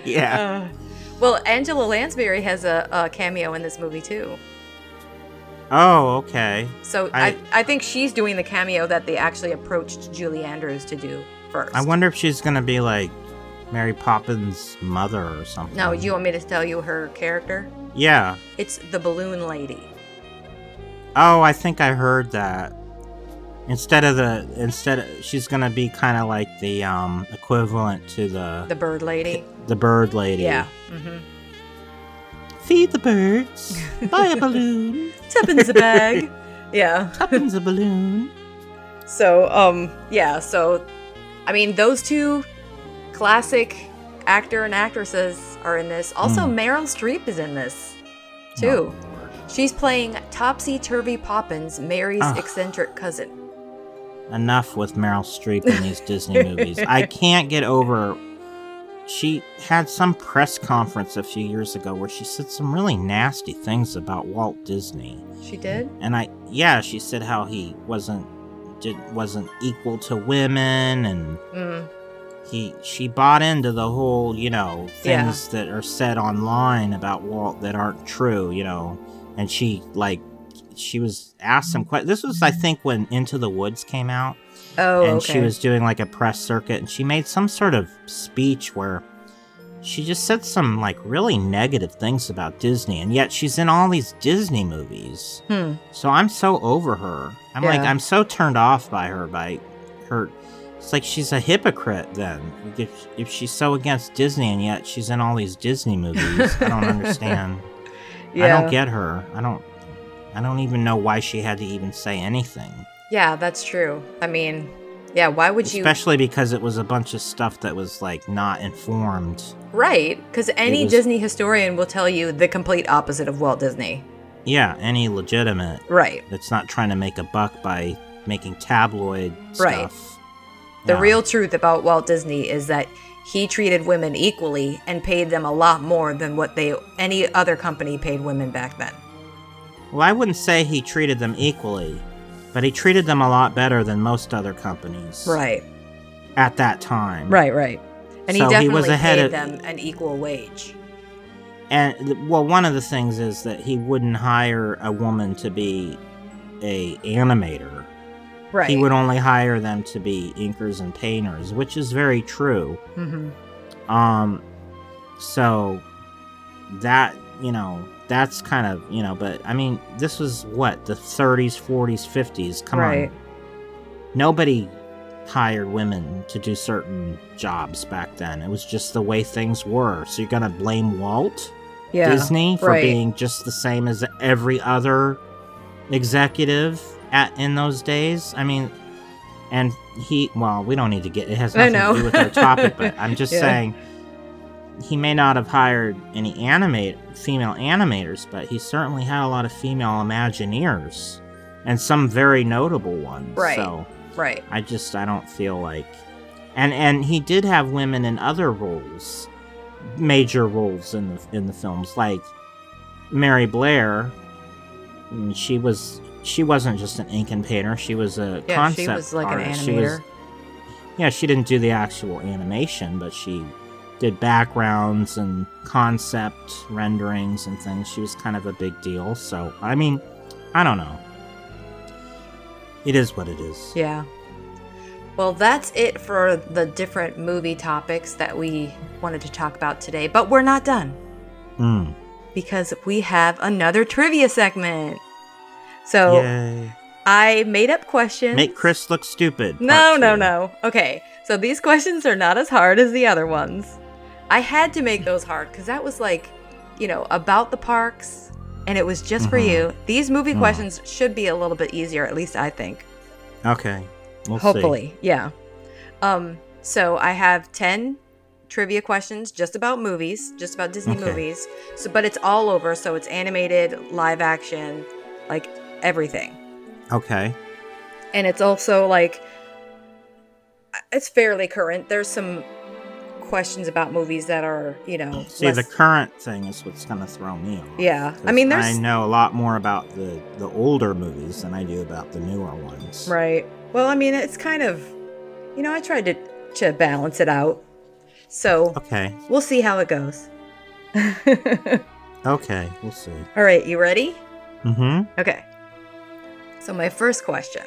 yeah. Uh, well, Angela Lansbury has a, a cameo in this movie too. Oh, okay. So I, I- I, think she's doing the cameo that they actually approached Julie Andrews to do first. I wonder if she's gonna be like Mary Poppins' mother or something. No, you want me to tell you her character? Yeah. It's the balloon lady. Oh, I think I heard that. Instead of the instead of, she's gonna be kind of like the um equivalent to the The bird lady. the bird lady. Yeah. hmm Feed the birds. Buy a balloon. Tuppence a bag. yeah. Tuppence a balloon. So, um, yeah, so, I mean, those two classic actor and actresses are in this. Also, Mm. Meryl Streep is in this, too. She's playing Topsy Turvy Poppins, Mary's Ugh. eccentric cousin. Enough with Meryl Streep in these Disney movies. I can't get over. She had some press conference a few years ago where she said some really nasty things about Walt Disney. She did? and I yeah, she said how he wasn't did wasn't equal to women and Mm. he she bought into the whole, you know, Yeah. things that are said online about Walt that aren't true, you know. And she like she was asked some questions. This was I think when Into the Woods came out Oh, and okay. she was doing like a press circuit and she made some sort of speech where she just said some like really negative things about Disney and yet she's in all these Disney movies. Hmm. So I'm so over her. I'm like I'm so turned off by her by her it's like she's a hypocrite then. If if she's so against Disney and yet she's in all these Disney movies. I don't understand. I don't get her. I don't I don't even know why she had to even say anything. Yeah, that's true. I mean, yeah, why would you? Especially because it was a bunch of stuff that was like not informed. Right, because any was- Disney historian will tell you the complete opposite of Walt Disney. Yeah, any legitimate Right. that's not trying to make a buck by making tabloid Right. stuff. The Yeah. real truth about Walt Disney is that he treated women equally and paid them a lot more than what they any other company paid women back then. Well, I wouldn't say he treated them equally, but he treated them a lot better than most other companies. Right. At that time. Right, right. And So he he definitely was ahead paid of- them an equal wage. And well, one of the things is that he wouldn't hire a woman to be a animator. Right. He would only hire them to be inkers and painters, which is very true. hmm Um, so that you know that's kind of you know, but I mean, this was what the 30s, 40s, 50s. Come Right. on, nobody hired women to do certain jobs back then. It was just the way things were. So you're gonna blame Walt Yeah. Disney for right. being just the same as every other executive at in those days? I mean, and he well, we don't need to get it has nothing to do with our topic, but I'm just Yeah. saying he may not have hired any animate female animators, but he certainly had a lot of female Imagineers and some very notable ones. Right. So Right. I just I don't feel like and and he did have women in other roles, major roles in the in the films like Mary Blair. I mean, she was she wasn't just an ink and painter. She was a Yeah, concept she was like an artist. She was- animator. yeah, she didn't do the actual animation, but she did backgrounds and concept renderings and things. She was kind of a big deal. So, I mean, I don't know. It is what it is. Yeah. Well, that's it for the different movie topics that we wanted to talk about today, but we're not done Mm. because we have another trivia segment. So Yay. I made up questions. Make Chris look stupid. No, no, no. Okay, so these questions are not as hard as the other ones. I had to make those hard because that was like, you know, about the parks and it was just for Mhm. you. These movie Mhm. questions should be a little bit easier, at least I think. Okay. We'll see. Hopefully, yeah. Um, so I have 10 trivia questions just about movies, just about Disney Okay. movies. So but it's all over, so it's animated, live action, like everything. Okay. and it's also like it's fairly current. There's some questions about movies that are, you know, See, less- the current thing is what's going to throw me off. yeah. I mean, there's I know a lot more about the the older movies than I do about the newer ones. right. Well, I mean, it's kind of, you know, I tried to to balance it out. So Okay. we'll see how it goes. Okay. We'll see. All right, you ready? Mm-hmm. Okay. So, my first question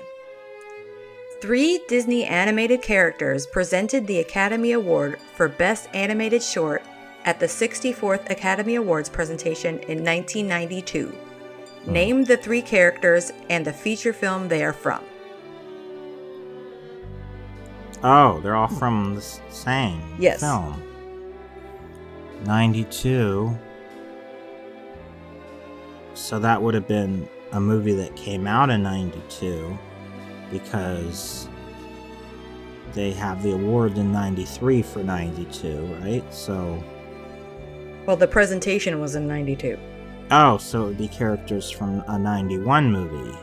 Three Disney animated characters presented the Academy Award for Best Animated Short at the 64th Academy Awards presentation in 1992. Hmm. Name the three characters and the feature film they are from. Oh, they're all from the same Yes. film. 92. So that would have been a movie that came out in 92 because they have the award in 93 for 92, right? So, Well, the presentation was in 92. oh, so it would be characters from a 91 movie.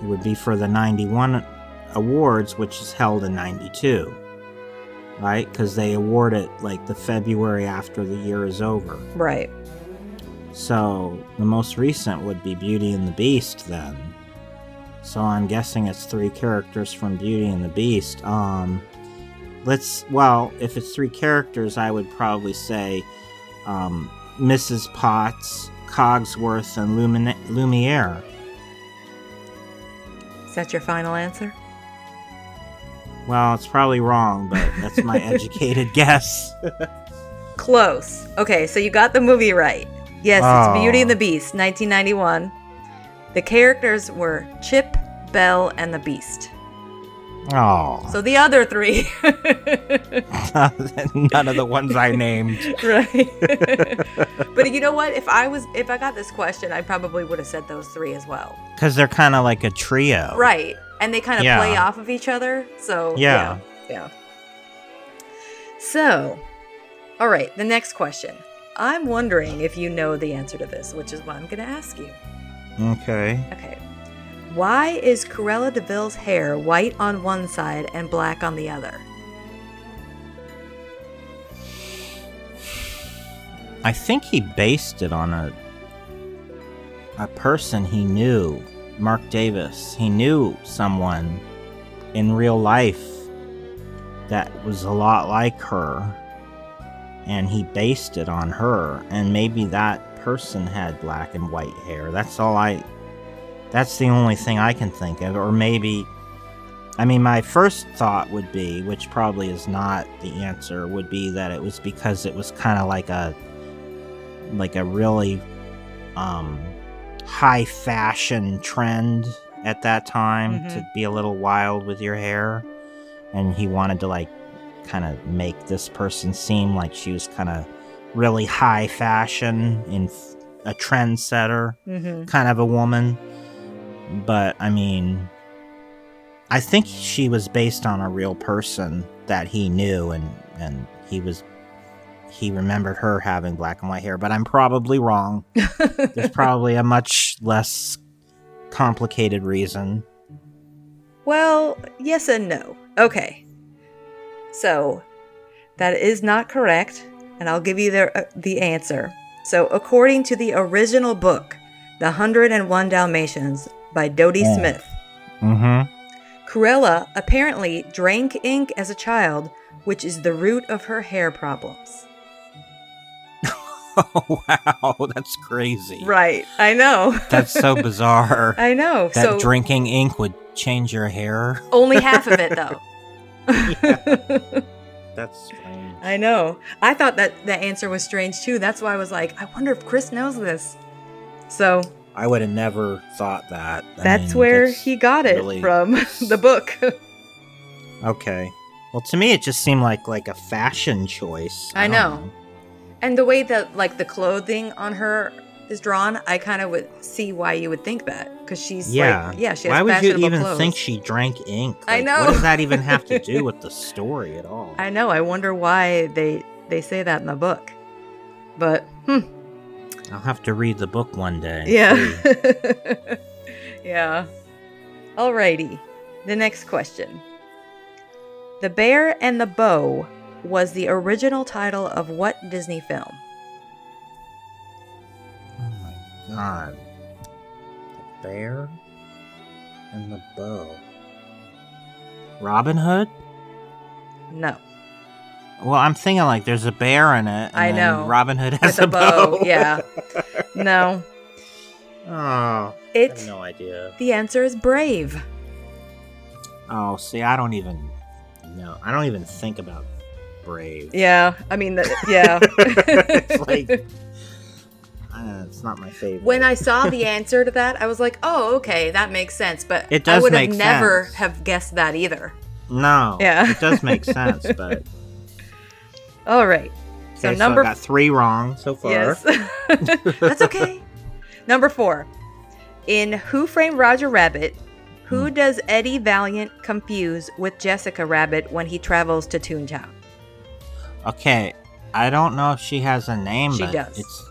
It would be for the 91 awards, which is held in 92. Right? Because they award it like the February after the year is over. Right. So the most recent would be Beauty and the Beast then. So I'm guessing it's three characters from Beauty and the Beast. Um let's well, if it's three characters, I would probably say um Mrs. Potts, Cogsworth, and Lumin- Lumiere. Is that your final answer? Well, it's probably wrong, but that's my educated guess. Close. Okay, so you got the movie right. Yes, Oh. it's Beauty and the Beast, 1991. The characters were Chip, Belle, and the Beast. Oh, So the other three. none of the ones I named. right. but you know what? If I was if I got this question, I probably would have said those three as well. Because they're kind of like a trio. Right. And they kind of Yeah. play off of each other. So Yeah. yeah. Yeah. So, all right, the next question. I'm wondering if you know the answer to this, which is what I'm going to ask you. Okay. Okay. Why is Cruella De Vil's hair white on one side and black on the other? I think he based it on a a person he knew, Marc Davis. He knew someone in real life that was a lot like her, and he based it on her. And maybe that person had black and white hair. That's all I. That's the only thing I can think of, or maybe. I mean, my first thought would be, which probably is not the answer, would be that it was because it was kind of like a like a really um high fashion trend at that time Mhm. to be a little wild with your hair and he wanted to like kind of make this person seem like she was kind of really high fashion in f- a trendsetter Mm-hmm. kind of a woman but i mean i think she was based on a real person that he knew and and he was he remembered her having black and white hair, but I'm probably wrong. There's probably a much less complicated reason. Well, yes and no. Okay. So, that is not correct, and I'll give you the, uh, the answer. So, according to the original book, The 101 Dalmatians by Dodie Yeah. Smith, Mm-hmm. Cruella apparently drank ink as a child, which is the root of her hair problems. Oh wow, that's crazy. Right. I know. That's so bizarre. I know. that so drinking ink would change your hair. only half of it though. That's strange. I know. I thought that the answer was strange too. That's why I was like, I wonder if Chris knows this. So I would have never thought that. I that's mean, where that's he got it really- from the book. Okay. Well, to me, it just seemed like like a fashion choice. I don't know. and the way that like the clothing on her is drawn, I kind of would see why you would think that because she's Yeah. like, yeah, she has Why would you even clothes. think she drank ink? I know. What does that even have to do with the story at all? I know. I wonder why they they say that in the book. But hmm, I'll have to read the book one day. yeah, yeah. Alrighty, the next question. The Bear and the Bow was the original title of what Disney film? Oh my god. The bear and the bow. Robin Hood? No, Well, I'm thinking like there's a bear in it. and I know. Robin Hood has with a a bow. bow. yeah, no. Oh, I It. no idea. The answer is Brave. Oh, see, I don't even know. I don't even think about Brave. Yeah, I mean, the, yeah. it's like, uh, it's not my favorite. when I saw the answer to that, I was like, "Oh, okay, that makes sense." But It does I would have make never sense. have guessed that either. no, Yeah. it does make sense, but All right. So okay, number I got three wrong so far. yes, that's okay. number four. In Who Framed Roger Rabbit, who Hmm. does Eddie Valiant confuse with Jessica Rabbit when he travels to Toontown? Okay, I don't know if she has a name, She but does. it's.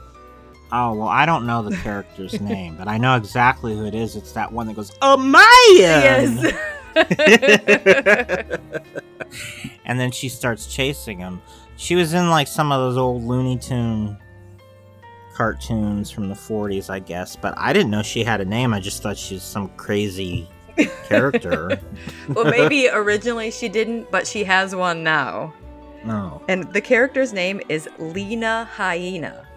Oh well, I don't know the character's name, but I know exactly who it is. It's that one that goes, "Oh Mayan!" Yes. and then she starts chasing him. She was in like some of those old Looney Tune cartoons from the 40s, I guess, but I didn't know she had a name. I just thought she was some crazy character. well, maybe originally she didn't, but she has one now. no. And the character's name is Lena Hyena.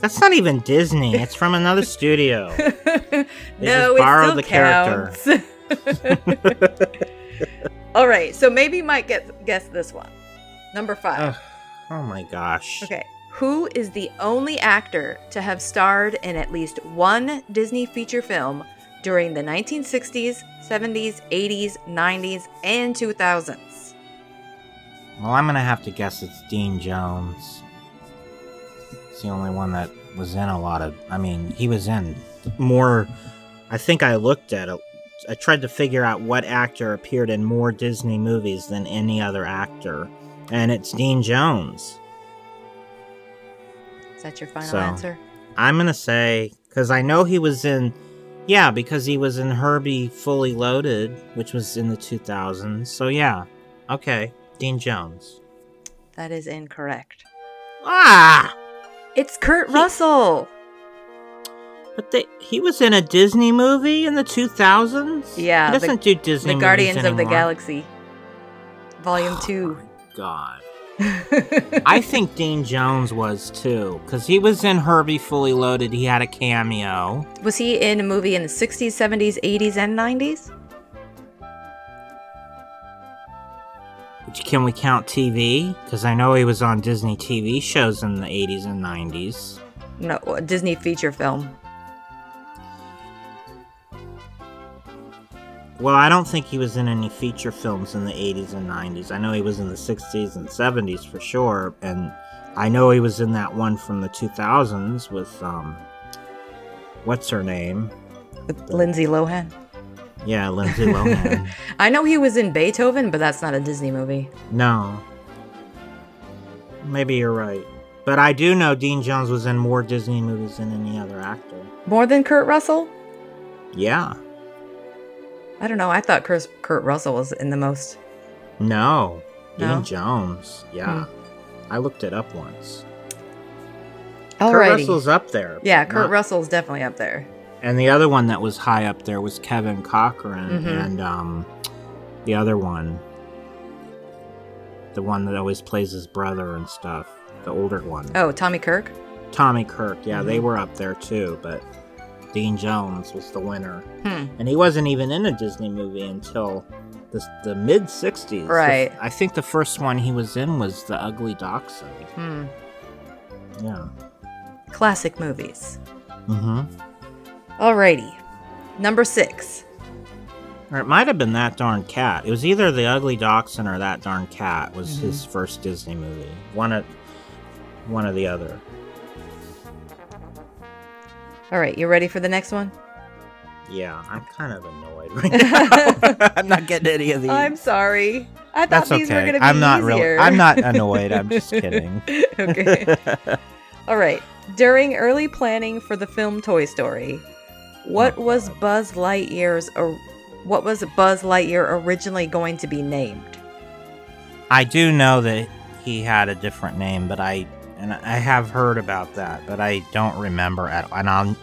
That's not even Disney. It's from another studio. no, just borrowed it the still character. All right, so maybe you might get guess this one. Number five. Ugh. oh my gosh. Okay. Who is the only actor to have starred in at least one Disney feature film during the 1960s, 70s, 80s, 90s, and 2000s? Well, I'm gonna have to guess it's Dean Jones. The only one that was in a lot of. I mean, he was in more. I think I looked at it. I tried to figure out what actor appeared in more Disney movies than any other actor, and it's Dean Jones. Is that your final So- answer? I'm gonna say because I know he was in. Yeah, because he was in Herbie Fully Loaded, which was in the 2000s. So yeah, okay, Dean Jones. That is incorrect. Ah. It's Kurt Russell. But they, he was in a Disney movie in the 2000s? Yeah, He the- doesn't do Disney The Guardians of the. Galaxy. Volume 2. God. I think Dean Jones was too, because he was in Herbie Fully Loaded. He had a cameo. Was he in a movie in the 60s, 70s, 80s, and 90s? Can we count TV? Because I know he was on Disney TV shows in the 80s and 90s. No, Disney feature film. Well, I don't think he was in any feature films in the 80s and 90s. I know he was in the 60s and 70s for sure, and I know he was in that one from the 2000s with um what's her name? With Lindsay Lohan. Yeah, Lindsay Lohan. I know he was in Beethoven, but that's not a Disney movie. no. maybe you're right. But I do know Dean Jones was in more Disney movies than any other actor. More than Kurt Russell? Yeah. I don't know. I thought Kurt, Kurt Russell was in the most. No. No? Dean Jones. Yeah. Hmm. I looked it up once. Alrighty. Kurt Russell's up there. yeah, Kurt not- Russell's definitely up there. And the other one that was high up there was Kevin Corcoran Mhm. and um the other one the one that always plays his brother and stuff. The older one. Oh, Tommy Kirk? Tommy Kirk, yeah, they Mhm. were up there too, but Dean Jones was the winner. Hmm. And he wasn't even in a Disney movie until the, the mid 60s. The- Right. I think the first one he was in was The Ugly Dachshund. Hmm. Yeah. Classic movies. Mm-hmm. Alrighty. Number six. Or it might have been That Darn Cat. It was either The Ugly Dachshund or That Darn Cat was Mhm. his first Disney movie. One of, one or the other. All right, you ready for the next one? Yeah, I'm kind of annoyed right now. I'm not getting any of these. I'm sorry. I thought That's these were okay. going to be I'm not really. I'm not annoyed. I'm just kidding. okay. All right. During early planning for the film Toy Story, what was Buzz Lightyear's or what was Buzz Lightyear originally going to be named? I do know that he had a different name, but I and I have heard about that, but I don't remember at all, and I'll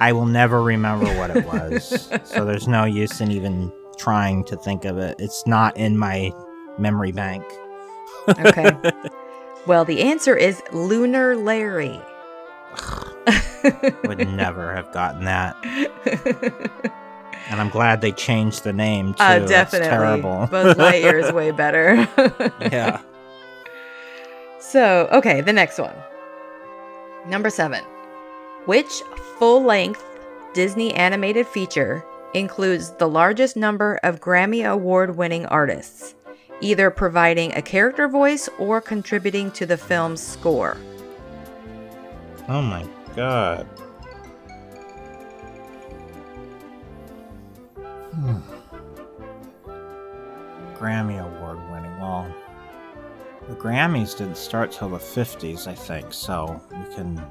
I will never remember what it was. so there's no use in even trying to think of it. It's not in my memory bank. Okay. well, the answer is Lunar Larry. Would never have gotten that. And I'm glad they changed the name too. Uh, That's definitely. terrible. Buzz Lightyear is way better. yeah. So, okay, the next one. Number seven. Which full length Disney animated feature includes the largest number of Grammy Award winning artists, either providing a character voice or contributing to the film's score? Oh my god. Hmm. Grammy Award winning. Well, the Grammys didn't start till the 50s, I think, so we can.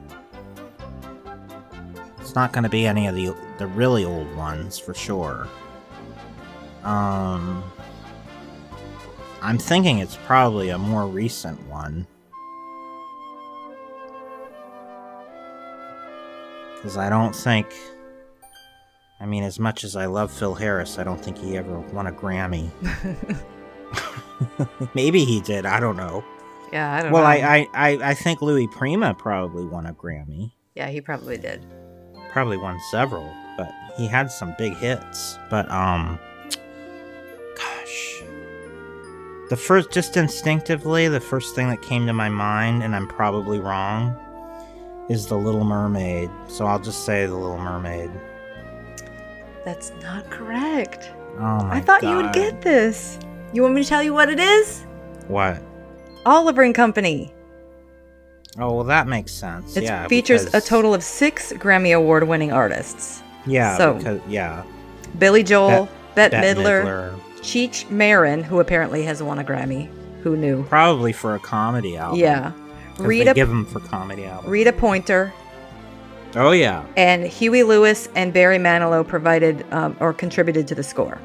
It's not going to be any of the the really old ones for sure. Um, I'm thinking it's probably a more recent one. Because I don't think. I mean, as much as I love Phil Harris, I don't think he ever won a Grammy. Maybe he did. I don't know. Yeah, I don't Well, know. I, I, I, I think Louis Prima probably won a Grammy. yeah, he probably did. Probably won several, but he had some big hits. But, um. Gosh. The first, just instinctively, the first thing that came to my mind, and I'm probably wrong, is The Little Mermaid. So I'll just say The Little Mermaid. That's not correct. Oh my I thought you would get this. You want me to tell you what it is? What? Oliver and Company. Oh, well, that makes sense. It yeah, features because- a total of six Grammy Award winning artists Yeah, so- because yeah, Billy Joel, Bette, Bette Midler, Midler, Cheech Marin, who apparently has won a Grammy. Who knew? probably for a comedy album. Yeah. They Rita, give them for comedy albums. Rita Pointer oh yeah, and Huey Lewis and Barry Manilow provided um, or contributed to the score.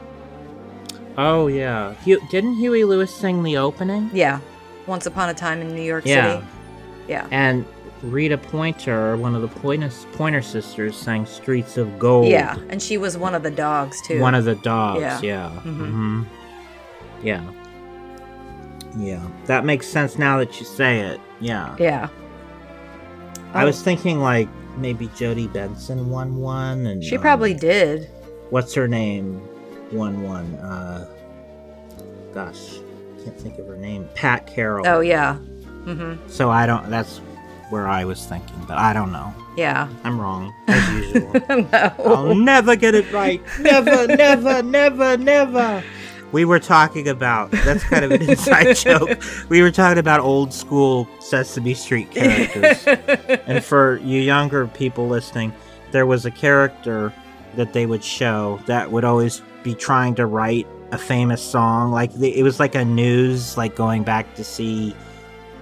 oh yeah. Didn't Huey Lewis sing the opening? Yeah. Once Upon a Time in New York Yeah. City. Yeah. And Rita Pointer, one of the Pointer, sisters, sang "Streets of Gold." Yeah. And she was one of the dogs, too. one of the dogs. Yeah. Yeah, Mhm. hmm yeah, yeah. That makes sense now that you say it. Yeah. yeah. I Oh, was thinking like maybe Jodi Benson won one, and She um, probably did. what's her name won one uh gosh can't think of her name pat carroll Oh, yeah. Mm-hmm. so i don't that's where i was thinking but i don't know Yeah. i'm wrong as usual no. i'll never get it right never never never never we were talking about that's kind of an inside joke we were talking about old school sesame street characters and for you younger people listening, there was a character that they would show that would always be trying to write a famous song. Like it was like a news, like going back to see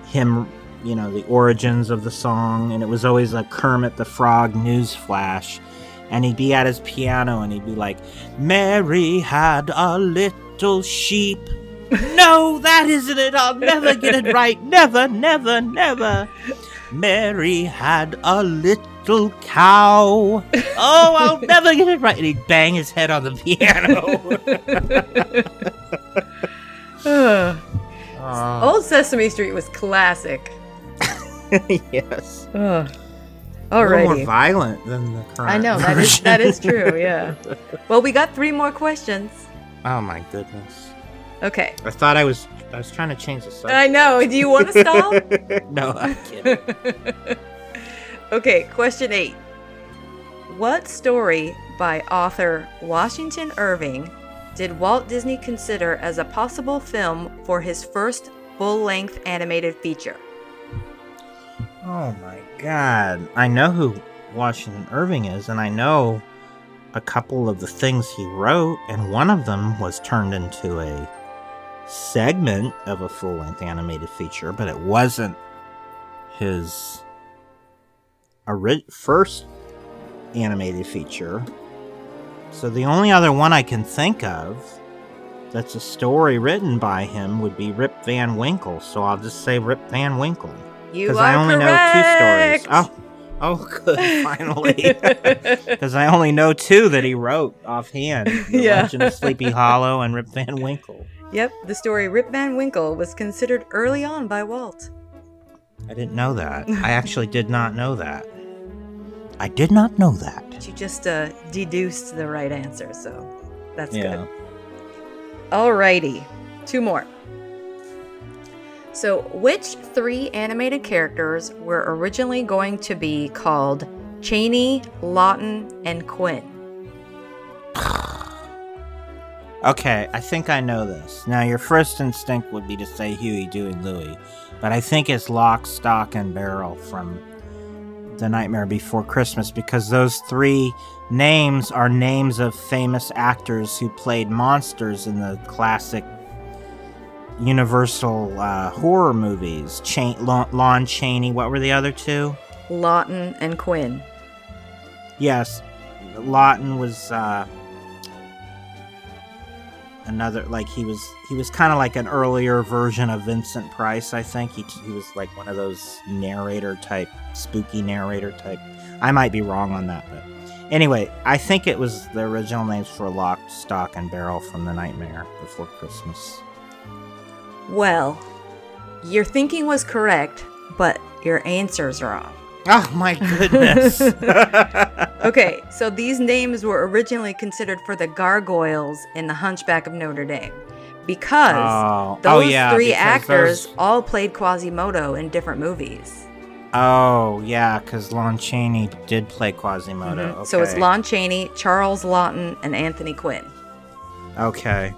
him, you know, the origins of the song, and it was always a Kermit the Frog news flash. And he'd be at his piano and he'd be like, Mary had a little sheep. no, that isn't it. I'll never get it right. Never, never, never. Mary had a little cow. Oh, I'll never get it right. And he'd bang his head on the piano. Uh, Old Sesame Street was classic. yes. Ugh. A little more violent than the current. I know that is, that is true. Yeah. Well, we got three more questions. oh my goodness! Okay. I thought I was. I was trying to change the subject. I know. Do you want to stop? no, I'm kidding. okay. Question eight. What story by author Washington Irving did Walt Disney consider as a possible film for his first full-length animated feature? Oh my god! I know who Washington Irving is, and I know a couple of the things he wrote, and one of them was turned into a segment of a full-length animated feature, but it wasn't his first animated feature. So the only other one I can think of that's a story written by him would be Rip Van Winkle. So I'll just say Rip Van Winkle. You Because I only correct. know two stories. Oh, oh, good, finally. Because I only know two that he wrote offhand: The Yeah. Legend of Sleepy Hollow and Rip Van Winkle. Yep, the story Rip Van Winkle was considered early on by Walt. I didn't know that. I actually did not know that. I did not know that. But you just uh, deduced the right answer, so that's Yeah. good. Alrighty, two more. So, which three animated characters were originally going to be called Chaney, Laughton, and Quinn? Okay, I think I know this. Now, your first instinct would be to say Huey, Dewey, Louie, but I think it's Lock, Stock, and Barrel from The Nightmare Before Christmas because those three names are names of famous actors who played monsters in the classic Universal uh, horror movies. Cha- Lon, Lon Chaney, what were the other two? Laughton and Quinn. Yes, Laughton was uh, another like he was he was kind of like an earlier version of Vincent Price. I think he he was like one of those narrator type, spooky narrator type. I might be wrong on that, but anyway, I think it was the original names for Lock, Stock, and Barrel from The Nightmare Before Christmas. Well, your thinking was correct, but your answer's wrong. Oh my goodness! Okay, so these names were originally considered for the gargoyles in The Hunchback of Notre Dame because Oh. those Oh, yeah, three because actors those- all played Quasimodo in different movies. Oh yeah, because Lon Chaney did play Quasimodo. Mhm. So it's. Lon Chaney, Charles Laughton, and Anthony Quinn. Okay.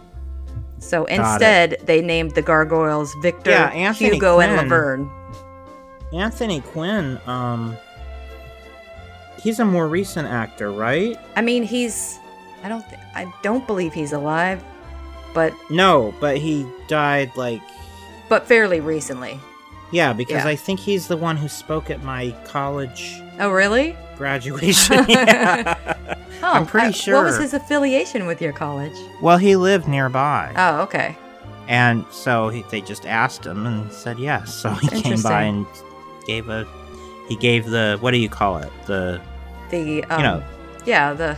So instead, they named the gargoyles Victor, Yeah, Anthony Hugo, and Laverne. Anthony Quinn, um, he's a more recent actor, right? I mean, he's I don't th- I don't believe he's alive, but No, but he died like but fairly recently. yeah, because Yeah. I think he's the one who spoke at my college Oh, really? graduation. yeah. Oh, I'm pretty uh, What was his affiliation with your college? Well, he lived nearby, Oh, okay. and so he, they just asked him and said yes. So he came by and gave a he gave the what do you call it the The um, know, yeah, the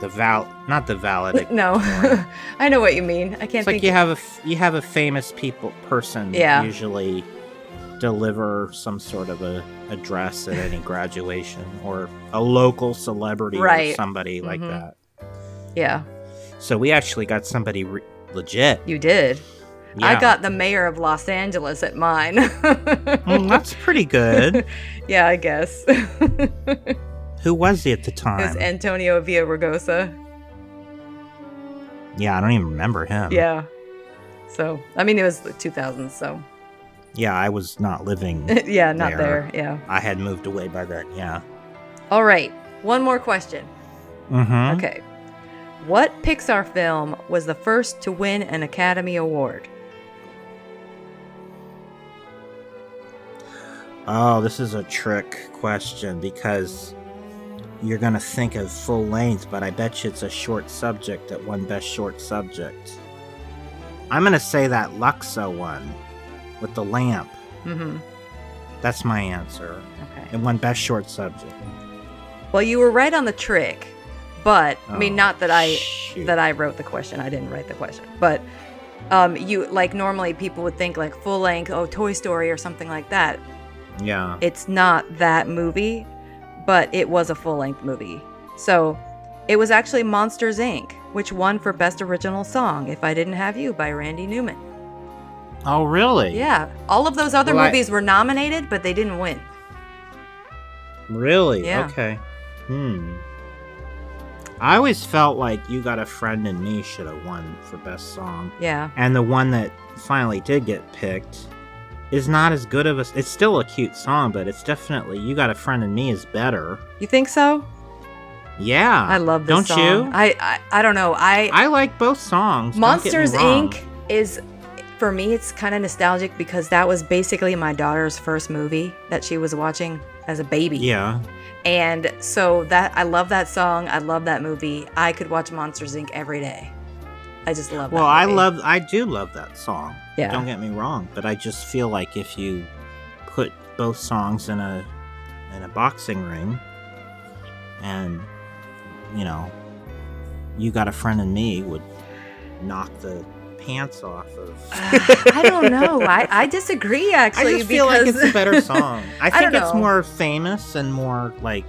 the val not the valedict no, I know what you mean. I can't It's like you have a f- you have a famous people person Yeah. usually deliver some sort of a address at any graduation or a local celebrity or somebody like Mhm. that. yeah, So we actually got somebody re- legit. you did. I got the mayor of Los Angeles at mine. Mm, that's pretty good. yeah, I guess. Who was he at the time? It was? Antonio Villaraigosa. yeah, I don't even remember him. Yeah. So, I mean, it was the 2000s, so Yeah, I was not living. yeah, not There. there. Yeah. I had moved away by then. Yeah. All right. One more question. Mm-hmm. Okay. What Pixar film was the first to win an Academy Award? Oh, this is a trick question because you're going to think of full length, but I bet you it's a short subject that won Best Short Subject. I'm going to say that Luxo one with the lamp. Mm-hmm. That's my answer. Okay. It won Best Short Subject. Well, you were right on the trick, but I mean, Oh, not that I shoot. that I wrote the question. I didn't write the question, but um, you like normally people would think like full length, oh, Toy Story or something like that. Yeah. It's not that movie, but it was a full length movie. So it was actually Monsters Inc., which won for Best Original Song, If I Didn't Have You by Randy Newman. Oh, really? Yeah. All of those other Well, I- movies were nominated, but they didn't win. Really? Yeah. Okay. Hmm. I always felt like You Got a Friend in Me should have won for Best Song. Yeah. And the one that finally did get picked is not as good of a. It's still a cute song, but it's definitely You Got a Friend in Me is better. You think so? Yeah. I love this Don't song. you? I, I I don't know. I I like both songs. don't get me Monsters. Inc. is for me it's kind of nostalgic because that was basically my daughter's first movie that she was watching as a baby. Yeah. And so that I love that song. I love that movie. I could watch Monsters Inc. every day. I just love Well, I love. I do love that song. Yeah. Don't get me wrong, but I just feel like if you put both songs in a in a boxing ring, and you know, you got a friend in me would knock the pants off of. I don't know. I, I disagree actually I just feel like it's a better song. I I think don't it's more famous and more like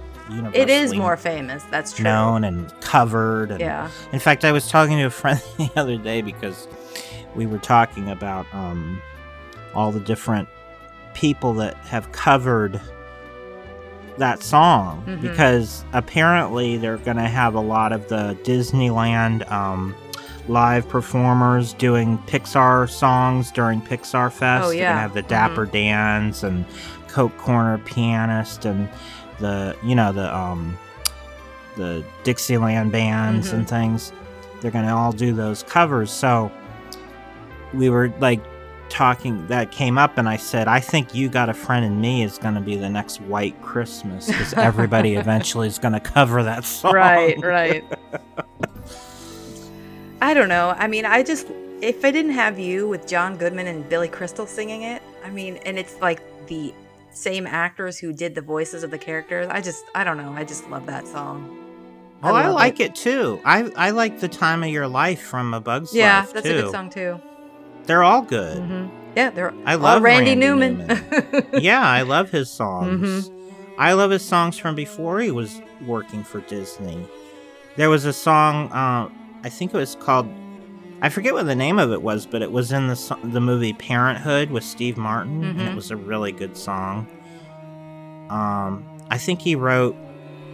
it is more famous. That's true. known and covered. And Yeah. In fact, I was talking to a friend the other day because we were talking about um, all the different people that have covered that song Mhm. because apparently they're going to have a lot of the Disneyland um, live performers doing Pixar songs during Pixar Fest. Oh, yeah. They're gonna have the Dapper Dans and Coke Corner pianist and the you know the um the Dixieland bands Mhm. and things. They're gonna all do those covers. So we were like talking that came up and I said, I think you got a friend in me is gonna be the next white Christmas because everybody eventually is gonna cover that song. Right, right. I don't know. I mean, I just if I didn't have you with John Goodman and Billy Crystal singing it, I mean, and it's like the same actors who did the voices of the characters. I just I don't know. I just love that song. Oh, I, like it. too. I I like the time of your life from A Bug's Yeah, Life Yeah, that's too. a good song too. They're all good. hmm Yeah, they're I love Randy, Randy Newman. yeah, I love his songs. Mm-hmm. I love his songs from before he was working for Disney. There was a song, uh, I think it was called, I forget what the name of it was, but it was in the the movie Parenthood with Steve Martin, and it Mhm. was a really good song. Um, I think he wrote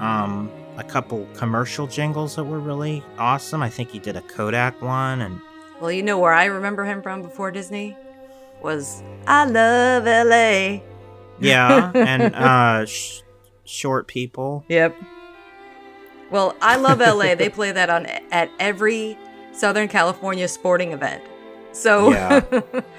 um, a couple commercial jingles that were really awesome. I think he did a Kodak one, and well, you know where I remember him from before Disney was I love L.A. yeah, and uh, sh- Short People. Yep. Well, I love LA. they play that on at every Southern California sporting event. So Yeah.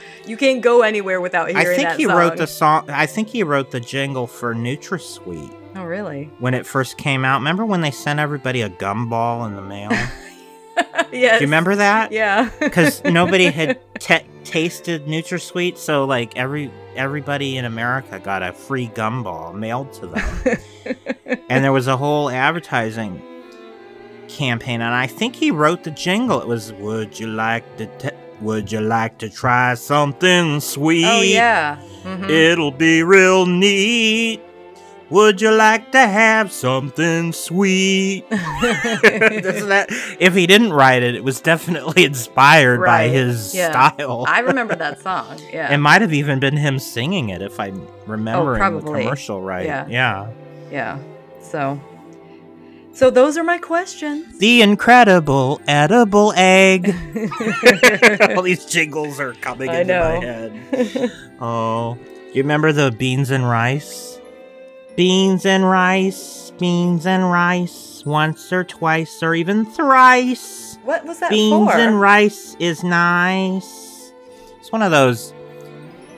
you can't go anywhere without hearing that. I think he song. wrote the song. I think he wrote the jingle for NutraSweet Oh, really? when it first came out. Remember when they sent everybody a gumball in the mail? yes. Do you remember that? Yeah. Because nobody had t- tasted NutraSweet, so like every everybody in America got a free gumball mailed to them, and there was a whole advertising campaign. And I think he wrote the jingle. It was, "Would you like to? T- would you like to try something sweet?" oh, yeah. Mhm. It'll be real neat. Would you like to have something sweet? That, if he didn't write it, it was definitely inspired by his yeah. style. I remember that song. Yeah. It might have even been him singing it if I'm remembering the commercial right. Yeah. yeah. yeah. So So those are my questions. The incredible edible egg. All these jingles are coming I into know. my head. Oh, you remember the beans and rice? Beans and rice, beans and rice, once or twice or even thrice. what was that for? Beans for? and rice is nice. It's one of those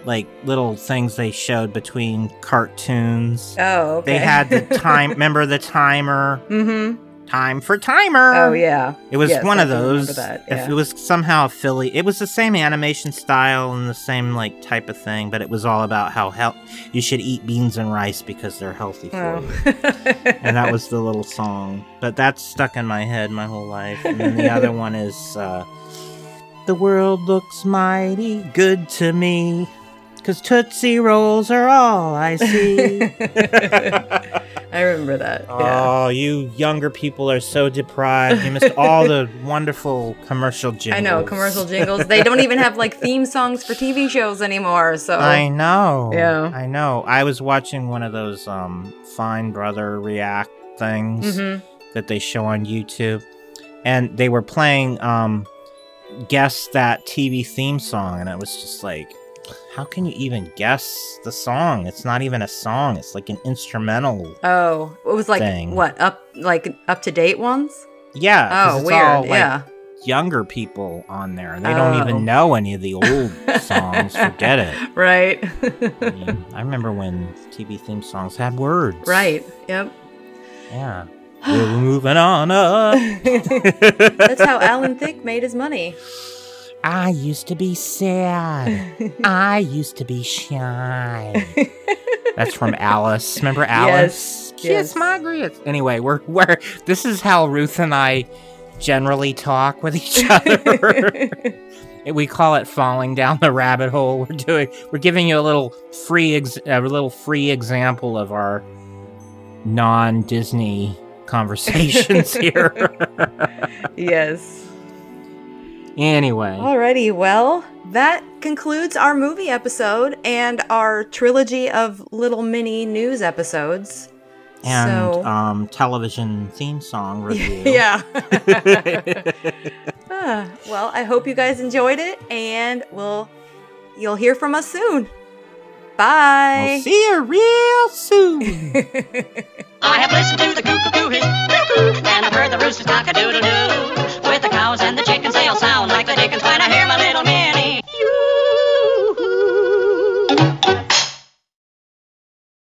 like little things they showed between cartoons. Oh, okay. They had the time. remember the timer? mm-hmm. Time for timer. Oh yeah. It was Yes, one I of those. that, If it was somehow Philly, it was the same animation style and the same like type of thing, but it was all about how health you should eat beans and rice because they're healthy for Oh. you. And that was the little song, but that's stuck in my head my whole life. And then the other one is uh, "The world looks mighty good to me." Cause Tootsie Rolls are all I see. I remember that. Yeah. Oh, you younger people are so deprived. You missed all the wonderful commercial jingles. I know commercial jingles. They don't even have like theme songs for TV shows anymore. So I know. Yeah. I know. I was watching one of those um Fine Brother React things Mhm. that they show on YouTube. And they were playing um guess that TV theme song and it was just like how can you even guess the song? It's not even a song. It's like an instrumental. Oh, it was like Thing. what up like up to date ones? Yeah. Oh, it's weird. all, like, yeah. younger people on there. They don't Oh. even know any of the old songs. Forget it. Right. I, mean, I remember when TV theme songs had words. right. Yep. Yeah. We're moving on up. That's how Alan Thicke made his money. I used to be sad. I used to be shy. That's from Alice. Remember Alice? Yes, yes. Kiss my grits. Anyway, we're we're this is how Ruth and I generally talk with each other. we call it falling down the rabbit hole. We're doing we're giving you a little free ex, a little free example of our non-Disney conversations here. yes. Anyway, Alrighty, well, that concludes our movie episode and our trilogy of little mini news episodes. and so, um television theme song review. yeah. Ah, well, I hope you guys enjoyed it, and we'll you'll hear from us soon. Bye. We'll see you real soon. I have listened to the cuckoo his cuckoo, and I've heard the rooster's cock a doodle doo like the dickens when